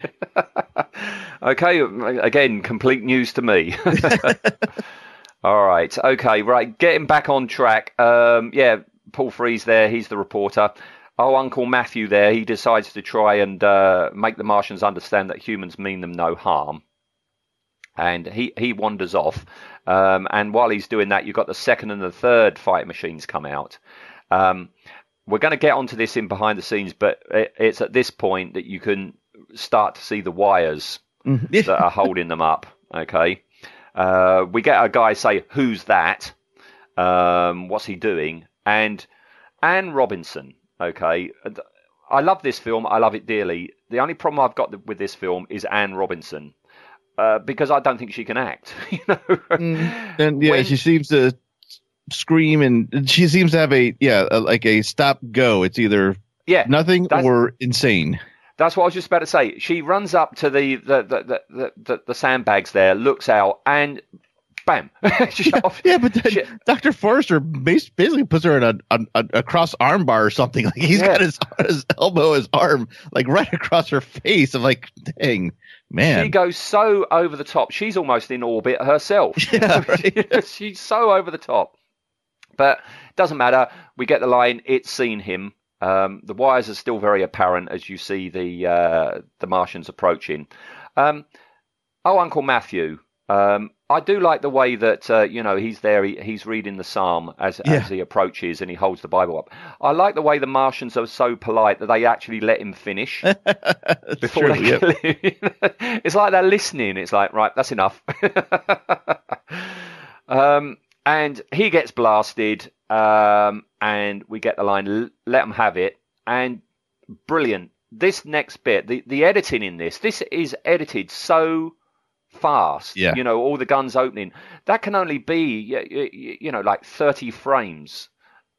Okay, again, complete news to me. All right, okay, right, getting back on track. Um, yeah, Paul Frees there, he's the reporter. Oh, Uncle Matthew there, he decides to try and uh, make the Martians understand that humans mean them no harm. And he, he wanders off. Um, and while he's doing that, you've got the second and the third fighter machines come out. Um, we're going to get onto this in behind the scenes, but it, it's at this point that you can start to see the wires that are holding them up. Okay. Uh, we get a guy say, "Who's that? Um, what's he doing?" And Ann Robinson. Okay. I love this film. I love it dearly. The only problem I've got with this film is Ann Robinson. Uh, because I don't think she can act, you know. And yeah, When- she seems to scream and she seems to have a yeah a, like a stop go. It's either yeah, nothing or insane. That's what I was just about to say. She runs up to the the the the, the, the, sandbags there, looks out, and bam, She's off. Yeah, but then She- Dr. Forrester basically puts her in a, a, a, a cross arm bar or something. Like he's Yeah. got his his elbow, his arm, like right across her face. I'm like, dang, man. She goes so over the top. She's almost in orbit herself. Yeah, right. She's so over the top. But doesn't matter. We get the line. It's seen him. Um, the wires are still very apparent as you see the uh, the Martians approaching. Um, oh, Uncle Matthew. Um, I do like the way that uh, you know he's there. He, he's reading the psalm as Yeah. as he approaches, and he holds the Bible up. I like the way the Martians are so polite that they actually let him finish before true, they yep. it's like they're listening. It's like, right, that's enough. um, and he gets blasted, um, and we get the line, let them have it. And brilliant. This next bit, the, the editing in this, this is edited so fast. Yeah. You know, all the guns opening. That can only be, you know, like 30 frames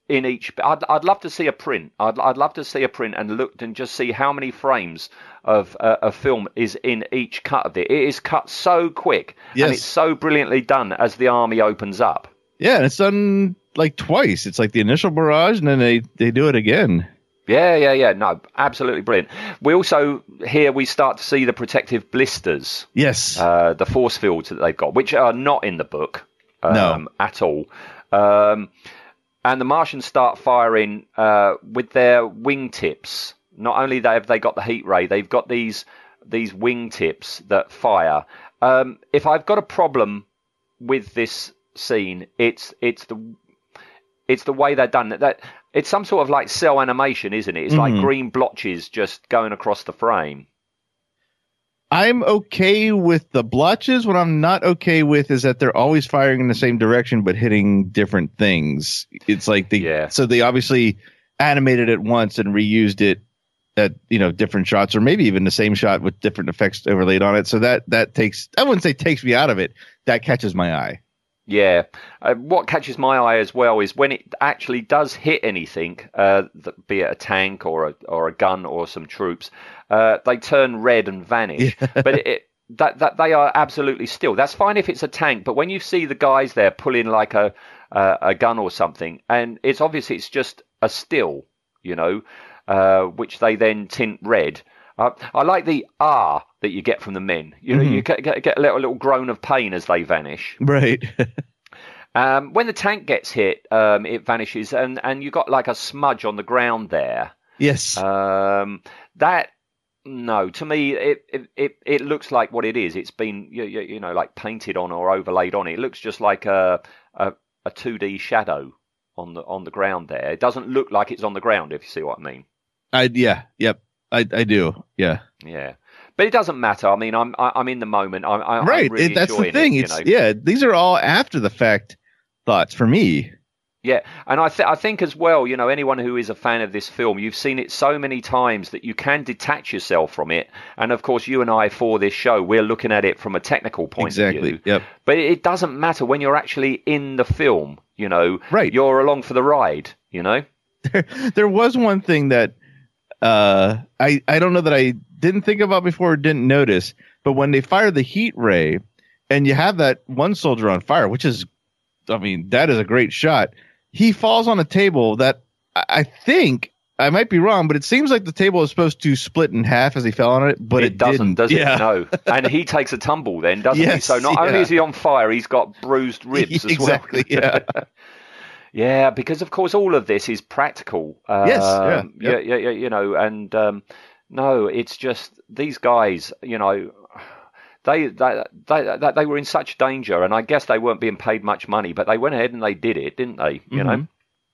in each. I'd, I'd love to see a print. I'd, I'd love to see a print and look and just see how many frames of uh, a film is in each cut of it. It is cut so quick Yes. and it's so brilliantly done as the army opens up. Yeah, and it's done like twice. It's like the initial barrage, and then they they do it again. Yeah, yeah, yeah. No, absolutely brilliant. We also here we start to see the protective blisters, Yes. uh, the force fields that they've got, which are not in the book um, No. at all. Um, and the Martians start firing uh, with their wingtips. Not only have they got the heat ray, they've got these these wingtips that fire. Um, if I've got a problem with this scene, it's it's the it's the way they're done. That it's some sort of like cel animation, isn't it? It's like Mhm. green blotches just going across the frame. I'm okay with the blotches. What I'm not okay with is that they're always firing in the same direction but hitting different things. It's like the Yeah. so they obviously animated it once and reused it at you know different shots or maybe even the same shot with different effects overlaid on it so that that takes i wouldn't say takes me out of it that catches my eye Yeah. Uh, what catches my eye as well is when it actually does hit anything, uh, be it a tank or a or a gun or some troops, uh, they turn red and vanish. But it, it, that that they are absolutely still. That's fine if it's a tank, but when you see the guys there pulling like a uh, a gun or something, and it's obviously it's just a still, you know, uh, which they then tint red. Uh, I like the ah that you get from the men. You know, you get, get, get a little, little groan of pain as they vanish. right Um, when the tank gets hit, um, it vanishes, and, and you got like a smudge on the ground there. yes Um, that no, to me, it, it, it, it looks like what it is. It's been you, you, you know like painted on or overlaid on. It looks just like a a a two D shadow on the on the ground there. It doesn't look like it's on the ground. If you see what I mean. i yeah yep i i do yeah Yeah, but it doesn't matter. I mean, I'm I, I'm in the moment. I'm, I, right I'm really it, that's the thing It, it's know? yeah these are all after the fact thoughts for me Yeah, and I, th- I think as well, you know, anyone who is a fan of this film, you've seen it so many times that you can detach yourself from it. And of course, you and I, for this show, we're looking at it from a technical point of exactly view. yep But it doesn't matter when you're actually in the film, you know. Right. You're along for the ride, you know. there was one thing that uh, I I don't know that I didn't think about before or didn't notice, but when they fire the heat ray and you have that one soldier on fire, which is, I mean, that is a great shot. He falls on a table that I think I might be wrong, but it seems like the table is supposed to split in half as he fell on it, but it, it doesn't, didn't. does it? yeah. No. And he takes a tumble then, doesn't he? So not only is he on fire, he's got bruised ribs as exactly. well. Yeah. Yeah, because of course all of this is practical. Um, Yes, yeah, yeah, yep. yeah, yeah, you know, and um, no, it's just these guys, you know, they, they they they were in such danger, and I guess they weren't being paid much money, but they went ahead and they did it, didn't they? You know, Mhm.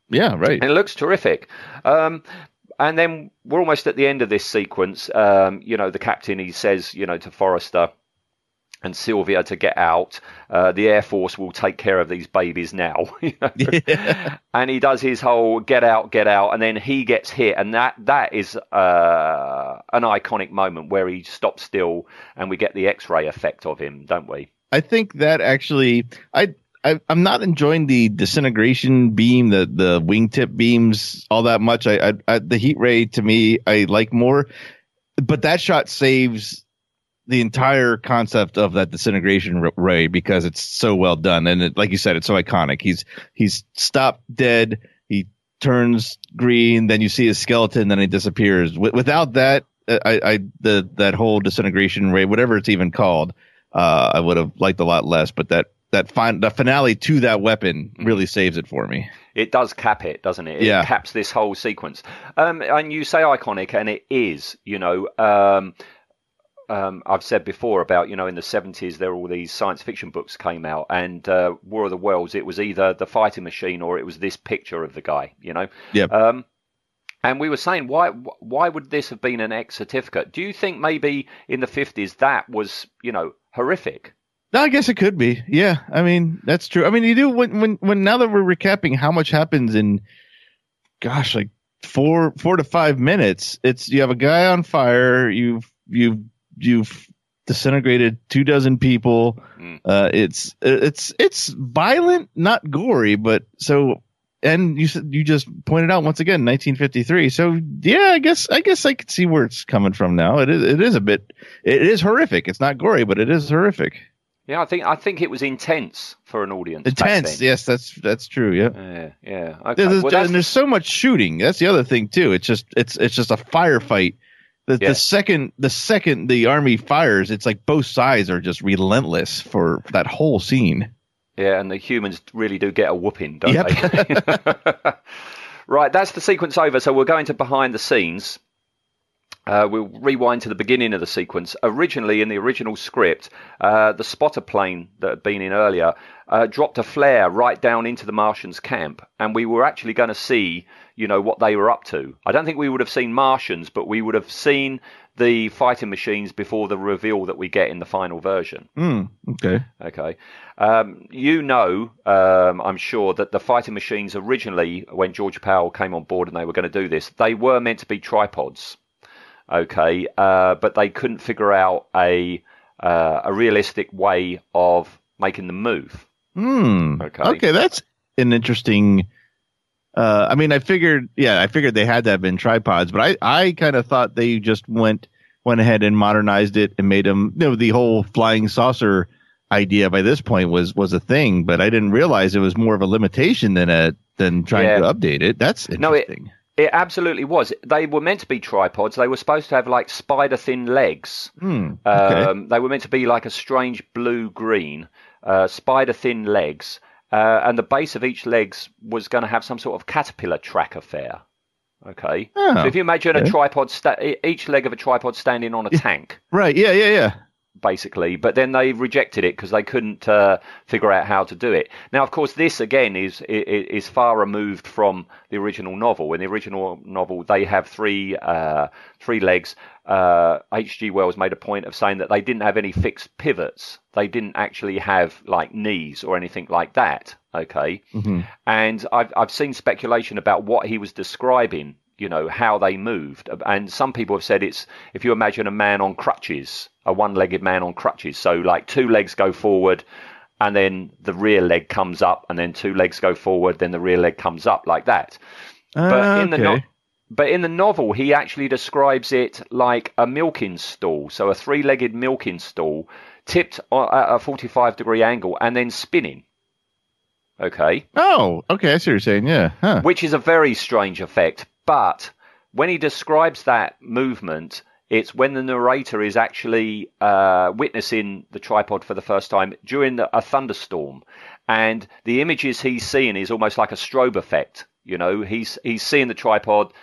Yeah. Right. and it looks terrific. Um, and then we're almost at the end of this sequence. Um, you know, the captain he says, you know, to Forrester and Sylvia to get out. Uh, the Air Force will take care of these babies now. you know? And he does his whole get out, get out, and then he gets hit, and that that is uh, an iconic moment where he stops still, and we get the X-ray effect of him, don't we? I think that actually, I, I I'm not enjoying the disintegration beam, the the wingtip beams all that much. I, I, I the heat ray to me I like more, but that shot saves the entire concept of that disintegration ray because it's so well done and it, like you said, it's so iconic. He's he's stopped dead. He turns green, then you see his skeleton, then he disappears. Wi- without that, uh, I, I the that whole disintegration ray, whatever it's even called, uh, I would have liked a lot less. But that that fin- the finale to that weapon really saves it for me. It does cap it, doesn't it? It Yeah. caps this whole sequence. Um, and you say iconic, and it is. You know, um, um, I've said before about you know in the seventies there were all these science fiction books came out, and uh, War of the Worlds. It was either the fighting machine or it was this picture of the guy. You know. Yep. Um, and we were saying why why would this have been an X certificate? Do you think maybe in the fifties that was you know horrific? No, I guess it could be. Yeah, I mean that's true. I mean, you do when when when now that we're recapping how much happens in, gosh, like four four to five minutes. It's you have a guy on fire. You've you've you've disintegrated two dozen people. Mm. Uh, it's it's it's violent, not gory, but so. And you said you just pointed out once again 1953. So yeah, I guess I guess I could see where it's coming from now. It is it is a bit it is horrific. It's not gory, but it is horrific. Yeah, I think I think it was intense for an audience. Intense. Yes, that's that's true. Yeah. Yeah, yeah. Okay. There's, well, and there's so much shooting. That's the other thing too. It's just it's it's just a firefight. The, Yeah. the second the second the army fires, it's like both sides are just relentless for that whole scene. Yeah, and the humans really do get a whooping, don't Yep. they? right, that's the sequence over. So we're going to behind the scenes. Uh, we'll rewind to the beginning of the sequence. Originally, in the original script, uh, the spotter plane that had been in earlier uh, dropped a flare right down into the Martians' camp, and we were actually going to see, you know, what they were up to. I don't think we would have seen Martians, but we would have seen the fighting machines before the reveal that we get in the final version. Hmm. Okay. Okay. Um, you know, um, I'm sure that the fighting machines originally, when George Pal came on board and they were going to do this, they were meant to be tripods. Okay. Uh, but they couldn't figure out a uh, a realistic way of making them move. Hmm. Okay. Okay, that's an interesting. Uh, I mean, I figured, yeah, I figured they had to have been tripods, but I, I kind of thought they just went went ahead and modernized it and made them. You know, the whole flying saucer idea by this point was was a thing, but I didn't realize it was more of a limitation than a than trying Yeah. to update it. That's No, it- interesting. It absolutely was. They were meant to be tripods. They were supposed to have like spider thin legs. Hmm. Okay. Um, they were meant to be like a strange blue green, uh, spider thin legs, uh, and the base of each legs was going to have some sort of caterpillar track affair. Okay. Oh, so if you imagine okay. a tripod, sta- each leg of a tripod standing on a tank, right. Yeah. Yeah. Yeah. Basically, but then they rejected it because they couldn't uh, figure out how to do it. Now, of course, this again is is far removed from the original novel. In the original novel, they have three uh, three legs. Uh, H.G. Wells made a point of saying that they didn't have any fixed pivots. They didn't actually have like knees or anything like that. Okay, Mhm. and I've I've seen speculation about what he was describing. You know how they moved, and some people have said it's if you imagine a man on crutches, a one-legged man on crutches. So like two legs go forward, and then the rear leg comes up, and then two legs go forward, then the rear leg comes up like that. But in the no- but in the novel, he actually describes it like a milking stool, so a three-legged milking stool, tipped at a 45 degree angle and then spinning. Okay, Oh, okay. I see what you're saying. Yeah. Huh. which is a very strange effect. But when he describes that movement, it's when the narrator is actually uh, witnessing the tripod for the first time during the, a thunderstorm, and the images he's seeing is almost like a strobe effect. You know, he's he's seeing the tripod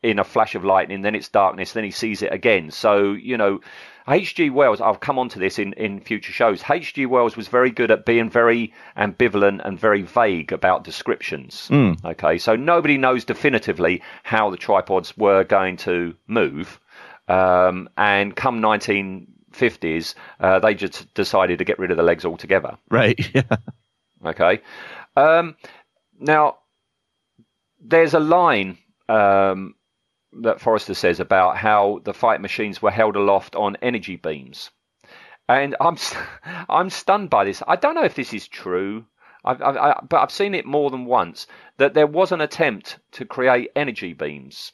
in a flash of lightning, then it's darkness, then he sees it again. So you know, H.G. Wells. I'll come on to this in in future shows. H.G. Wells was very good at being very ambivalent and very vague about descriptions. Okay, so nobody knows definitively how the tripods were going to move. Um, and come 1950s, uh, they just decided to get rid of the legs altogether. Right. Yeah. Okay. Um, now, there's a line um, that Forrester says about how the fight machines were held aloft on energy beams, and I'm I'm stunned by this. I don't know if this is true. I've, I've, I, but I've seen it more than once that there was an attempt to create energy beams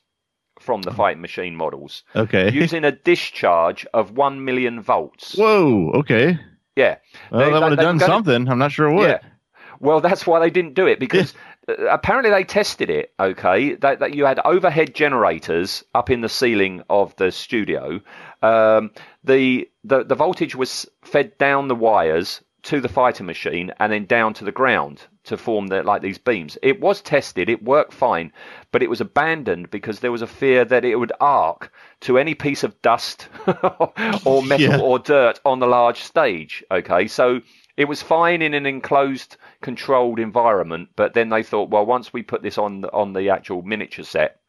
from the fighting machine models Okay. using a discharge of one million volts. Whoa. Okay. Yeah, Well, They- that would have done something. I'm not sure what. yeah. Well, that's why they didn't do it because uh, apparently they tested it. Okay, that, that you had overhead generators up in the ceiling of the studio. Um, the, the the voltage was fed down the wires to the fighter machine and then down to the ground to form the, like these beams. It was tested, it worked fine, but it was abandoned because there was a fear that it would arc to any piece of dust or metal Yeah. or dirt on the large stage. Okay, so it was fine in an enclosed, controlled environment, but then they thought, well, once we put this on the, on the actual miniature set,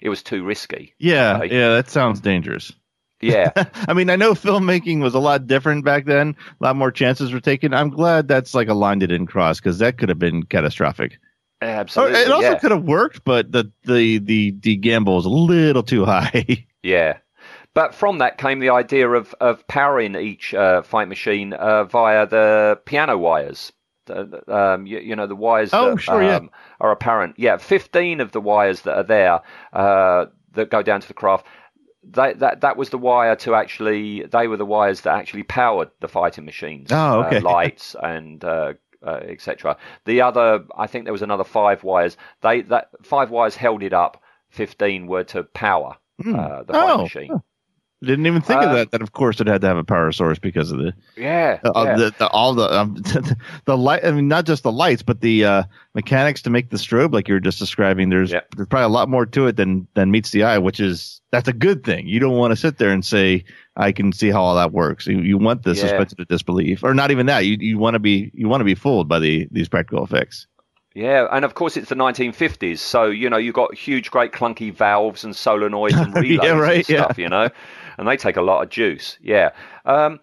it was too risky. Yeah. Okay. Yeah. That sounds dangerous. Yeah, I mean, I know filmmaking was a lot different back then. A lot more chances were taken. I'm glad that's like a line that didn't cross because that could have been catastrophic. Or absolutely. it also yeah. could have worked, but the the the the gamble was a little too high. Yeah. But from that came the idea of, of powering each uh, fight machine uh, via the piano wires. Um, you, you know, the wires Oh, that sure, yeah. um, are apparent. Yeah, 15 of the wires that are there uh, that go down to the craft, they, that, that was the wire to actually, they were the wires that actually powered the fighting machines. Oh, okay. Uh, lights and uh, uh, etc. The other, I think there was another five wires. They that five wires held it up. Fifteen were to power uh, the Oh, machine. huh. Didn't even think of Um, that. That of course it had to have a power source because of the Yeah, uh, yeah. the, the all the um, the light. I mean, not just the lights, but the uh, mechanics to make the strobe, like you were just describing. There's Yeah. there's probably a lot more to it than than meets the eye, which is that's a good thing. You don't want to sit there and say I can see how all that works. You, you want the Yeah. suspension of disbelief, or not even that. You you want to be you want to be fooled by the these practical effects. Yeah, and of course it's the 1950s, so you know you've got huge, great, clunky valves and solenoids and relays Yeah, right, and stuff, you know, and they take a lot of juice. Yeah. Um,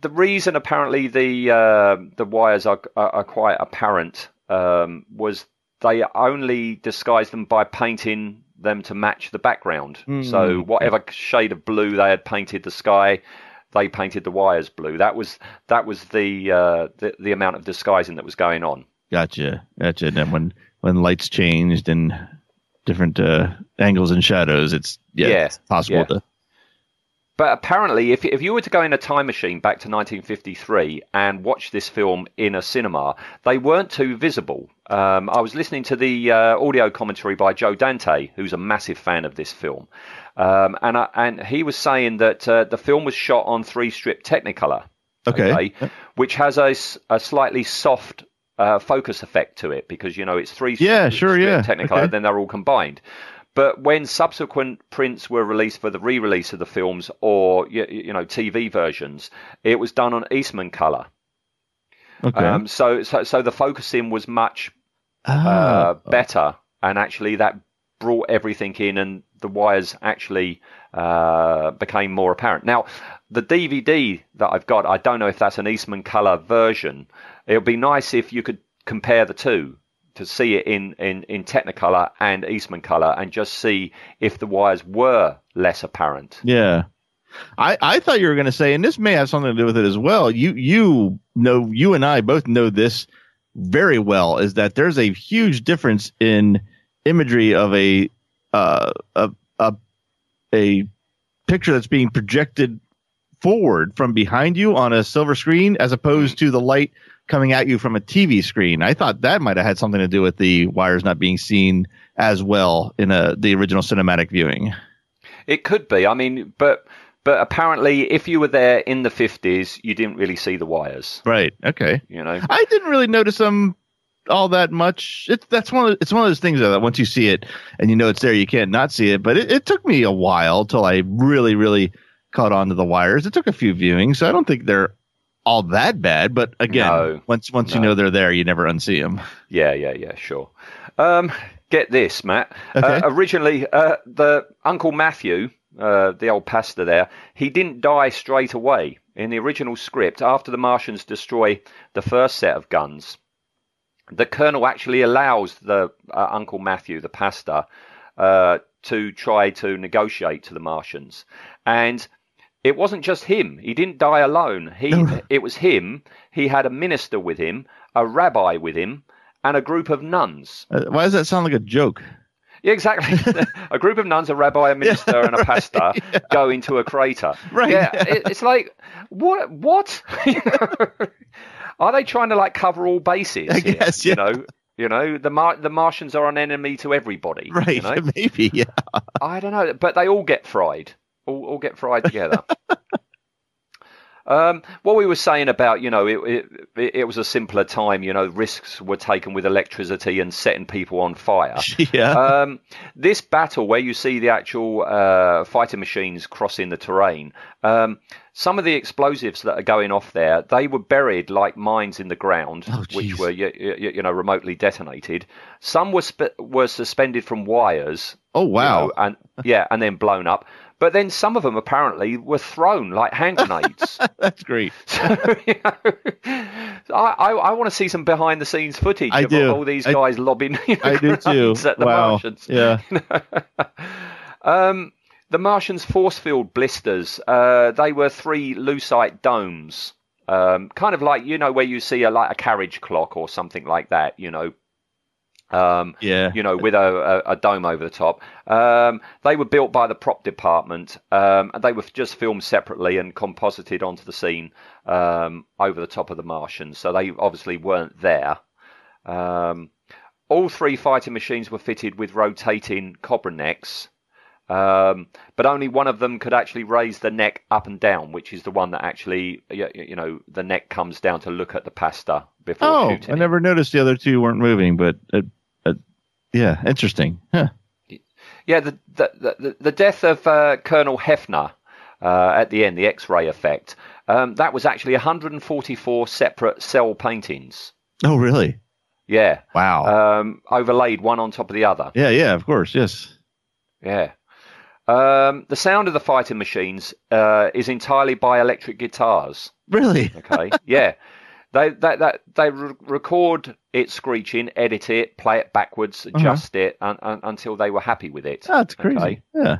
the reason apparently the uh, the wires are, are, are quite apparent um, was they only disguised them by painting them to match the background. So whatever shade of blue they had painted the sky, they painted the wires blue. That was that was the uh, the, the amount of disguising that was going on. Gotcha, gotcha. And then when when lights changed and different uh, angles and shadows, it's yeah, Yeah, it's possible yeah. to. But apparently, if if you were to go in a time machine back to 1953 and watch this film in a cinema, they weren't too visible. Um, I was listening to the uh, audio commentary by Joe Dante, who's a massive fan of this film, um, and I, and he was saying that uh, the film was shot on three strip Technicolor, Okay. which has a, a slightly soft uh, focus effect to it because you know it's three Yeah, sure, yeah. Technicolor, Okay. then they're all combined. But when subsequent prints were released for the re-release of the films or you, you know TV versions, it was done on Eastman color. Okay. Um, so, so so the focusing was much Ah, uh, better, and actually that brought everything in, and the wires actually uh, became more apparent. Now, the DVD that I've got, I don't know if that's an Eastman color version. It would be nice if you could compare the two to see it in, in, in Technicolor and Eastman color, and just see if the wires were less apparent. Yeah. I, I thought you were going to say, and this may have something to do with it as well. You you know, you and I both know this very well. Is that there's a huge difference in imagery of a uh, a a a picture that's being projected forward from behind you on a silver screen as opposed to the light coming at you from a TV screen. I thought that might have had something to do with the wires not being seen as well in a the original cinematic viewing. It could be. I mean, but but apparently, if you were there in the fifties, you didn't really see the wires. Right. Okay. You know. I didn't really notice them all that much. It's that's one of it's one of those things that once you see it and you know it's there, you can't not see it. But it, it took me a while till I really, really caught on to the wires. It took a few viewings, so I don't think they're all that bad. But again, No. once once you know they're there, you never unsee them. Yeah, yeah, yeah, sure. Um, get this, Matt. Okay. Uh, originally, uh, the Uncle Matthew, uh, the old pastor there, he didn't die straight away. In the original script, after the Martians destroy the first set of guns, the colonel actually allows the uh, Uncle Matthew, the pastor, uh, to try to negotiate to the Martians, and it wasn't just him. He didn't die alone. He it was him. He had a minister with him, a rabbi with him, and a group of nuns. Uh, why does that sound like a joke? Yeah, exactly. a group of nuns, a rabbi, a minister, and a pastor go into a crater. Right, Yeah, yeah. it, it's like what? What? Are they trying to like cover all bases? I here? guess, You know, you know, the Mar- the Martians are an enemy to everybody. Right? You know? Maybe. Yeah. I don't know, but they all get fried. All, all get fried together. um, what we were saying about, you know, it, it it was a simpler time. You know, risks were taken with electricity and setting people on fire. Yeah. Um, this battle, where you see the actual uh, fighter machines crossing the terrain, um, some of the explosives that are going off there, they were buried like mines in the ground, Oh, which were you, you, you know remotely detonated. Some were sp- were suspended from wires. oh you wow. know, and yeah, and then blown up. But then some of them apparently were thrown like hand grenades. That's great. so, you know, I, I, I want to see some behind the scenes footage I of do. all these I- guys lobbing you know, I do too. at the wow. Martians. Yeah. Um, the Martians' force field blisters, uh, they were three lucite domes. Um, kind of like, you know, where you see a, like a carriage clock or something like that, you know. Um, Yeah. you know, with a, a, a dome over the top. Um, they were built by the prop department, um, and they were just filmed separately and composited onto the scene um, over the top of the Martians. So they obviously weren't there. Um, all three fighting machines were fitted with rotating cobra necks. Um, but only one of them could actually raise the neck up and down, which is the one that actually, you know, the neck comes down to look at the pastor before Oh, shooting. I never noticed the other two weren't moving, but uh, uh, yeah, interesting. Huh. Yeah, the the the, the death of uh, Colonel Heffner uh, at the end, the X-ray effect. Um, that was actually 144 separate cel paintings. Oh, really? Yeah, Wow. um, overlaid one on top of the other. yeah, yeah, of course, yes. Yeah. Um, the sound of the fighting machines uh, is entirely by electric guitars. Really? Okay. yeah. They they they, they re- record it screeching, edit it, play it backwards, adjust it un, un, until they were happy with it. Oh, it's crazy. Okay. Yeah.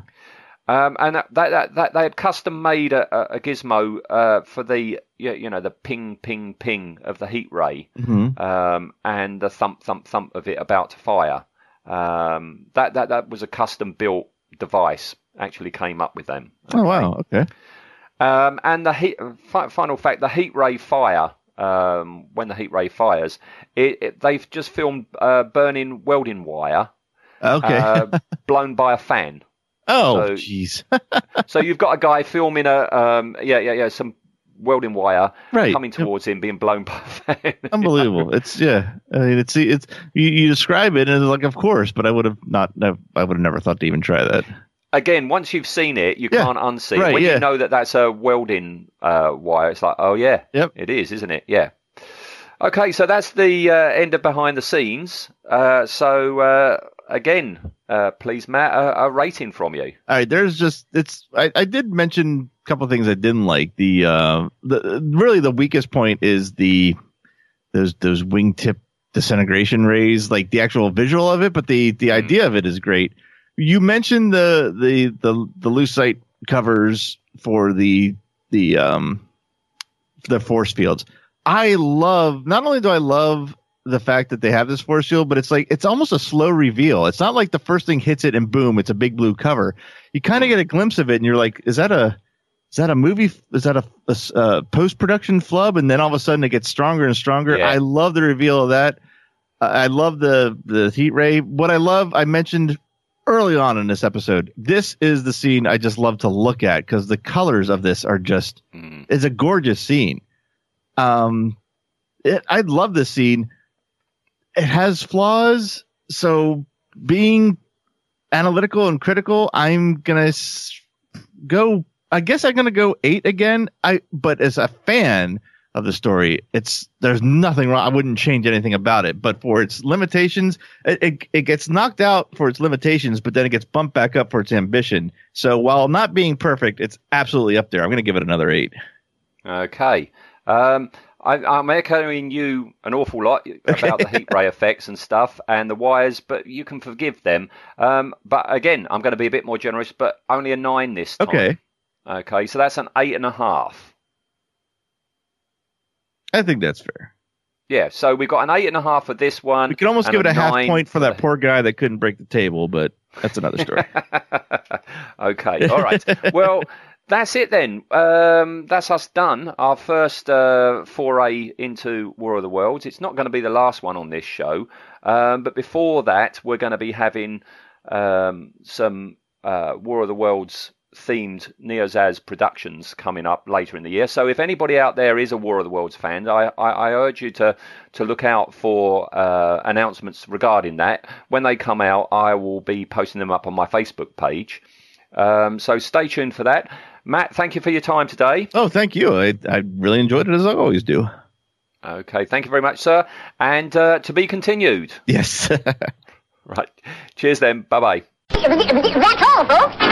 Um, and that, that, that, that they had custom made a, a, gizmo uh, for the you you know the ping ping ping of the heat ray hmm um, and the thump thump thump of it about to fire. Um, that that that was a custom built device. Actually came up with them. Oh, wow. Okay. Um, and the heat, final fact, the heat ray fire. Um, when the heat ray fires, it, it, they've just filmed uh, burning welding wire Okay. uh, blown by a fan. oh, so- jeez. So you've got a guy filming a um, yeah yeah yeah some welding wire Right. coming towards him being blown by a fan. Unbelievable. It's yeah. I mean, it's it's you, you describe it and it's like, of course, but I would have not. I would have never thought to even try that. Again, once you've seen it, you Yeah. can't unsee. Right, when yeah. you know that that's a welding uh, wire, it's like, oh yeah, Yep. it is, isn't it? Yeah. Okay, so that's the uh, end of behind the scenes. Uh, so uh, again, uh, please, Matt, a, a rating from you. All right, there's just it's. I, I did mention couple things I didn't like. The uh, the really the weakest point is the those those wingtip disintegration rays, like the actual visual of it, but the the idea of it is great. You mentioned the the the the lucite covers for the the um the force fields. I love not only do I love the fact that they have this force field, but it's like it's almost a slow reveal. It's not like the first thing hits it and boom, it's a big blue cover. You kind of get a glimpse of it, and you're like, is that a is that a movie? Is that a, a uh, post production flub? And then all of a sudden it gets stronger and stronger. Yeah. I love the reveal of that. I love the the heat ray. What I love, I mentioned early on in this episode. This is the scene I just love to look at because the colors of this are just Mm. it's a gorgeous scene. Um, it, I love this scene. It has flaws, so being analytical and critical, I'm gonna s- go. I guess I'm gonna go eight again. I but as a fan of the story, it's there's nothing wrong. I wouldn't change anything about it. But for its limitations, it, it it gets knocked out for its limitations, but then it gets bumped back up for its ambition. So while not being perfect, it's absolutely up there. I'm gonna give it another eight. Okay. Um, I, I'm echoing you an awful lot about the heat ray effects and stuff and the wires, but you can forgive them. Um, but again, I'm going to be a bit more generous, but only a nine this time. Okay. Okay, so that's an eight and a half. I think that's fair. Yeah, so we've got an eight and a half for this one. We could almost give it a half nine point for that poor guy that couldn't break the table, but that's another story. okay, all right. well, that's it then. Um, that's us done. Our first uh, foray into War of the Worlds. It's not going to be the last one on this show, um, but before that, we're going to be having um, some uh, War of the Worlds themed Neozaz productions coming up later in the year. So if anybody out there is a War of the Worlds fan, I, I, I urge you to to look out for uh, announcements regarding that. When they come out, I will be posting them up on my Facebook page. Um, so stay tuned for that. Matt, thank you for your time today. oh, thank you. I, I really enjoyed it as I always do. Okay, thank you very much, sir. And uh, to be continued. Yes. Right. Cheers then. Bye bye. That's all, folks.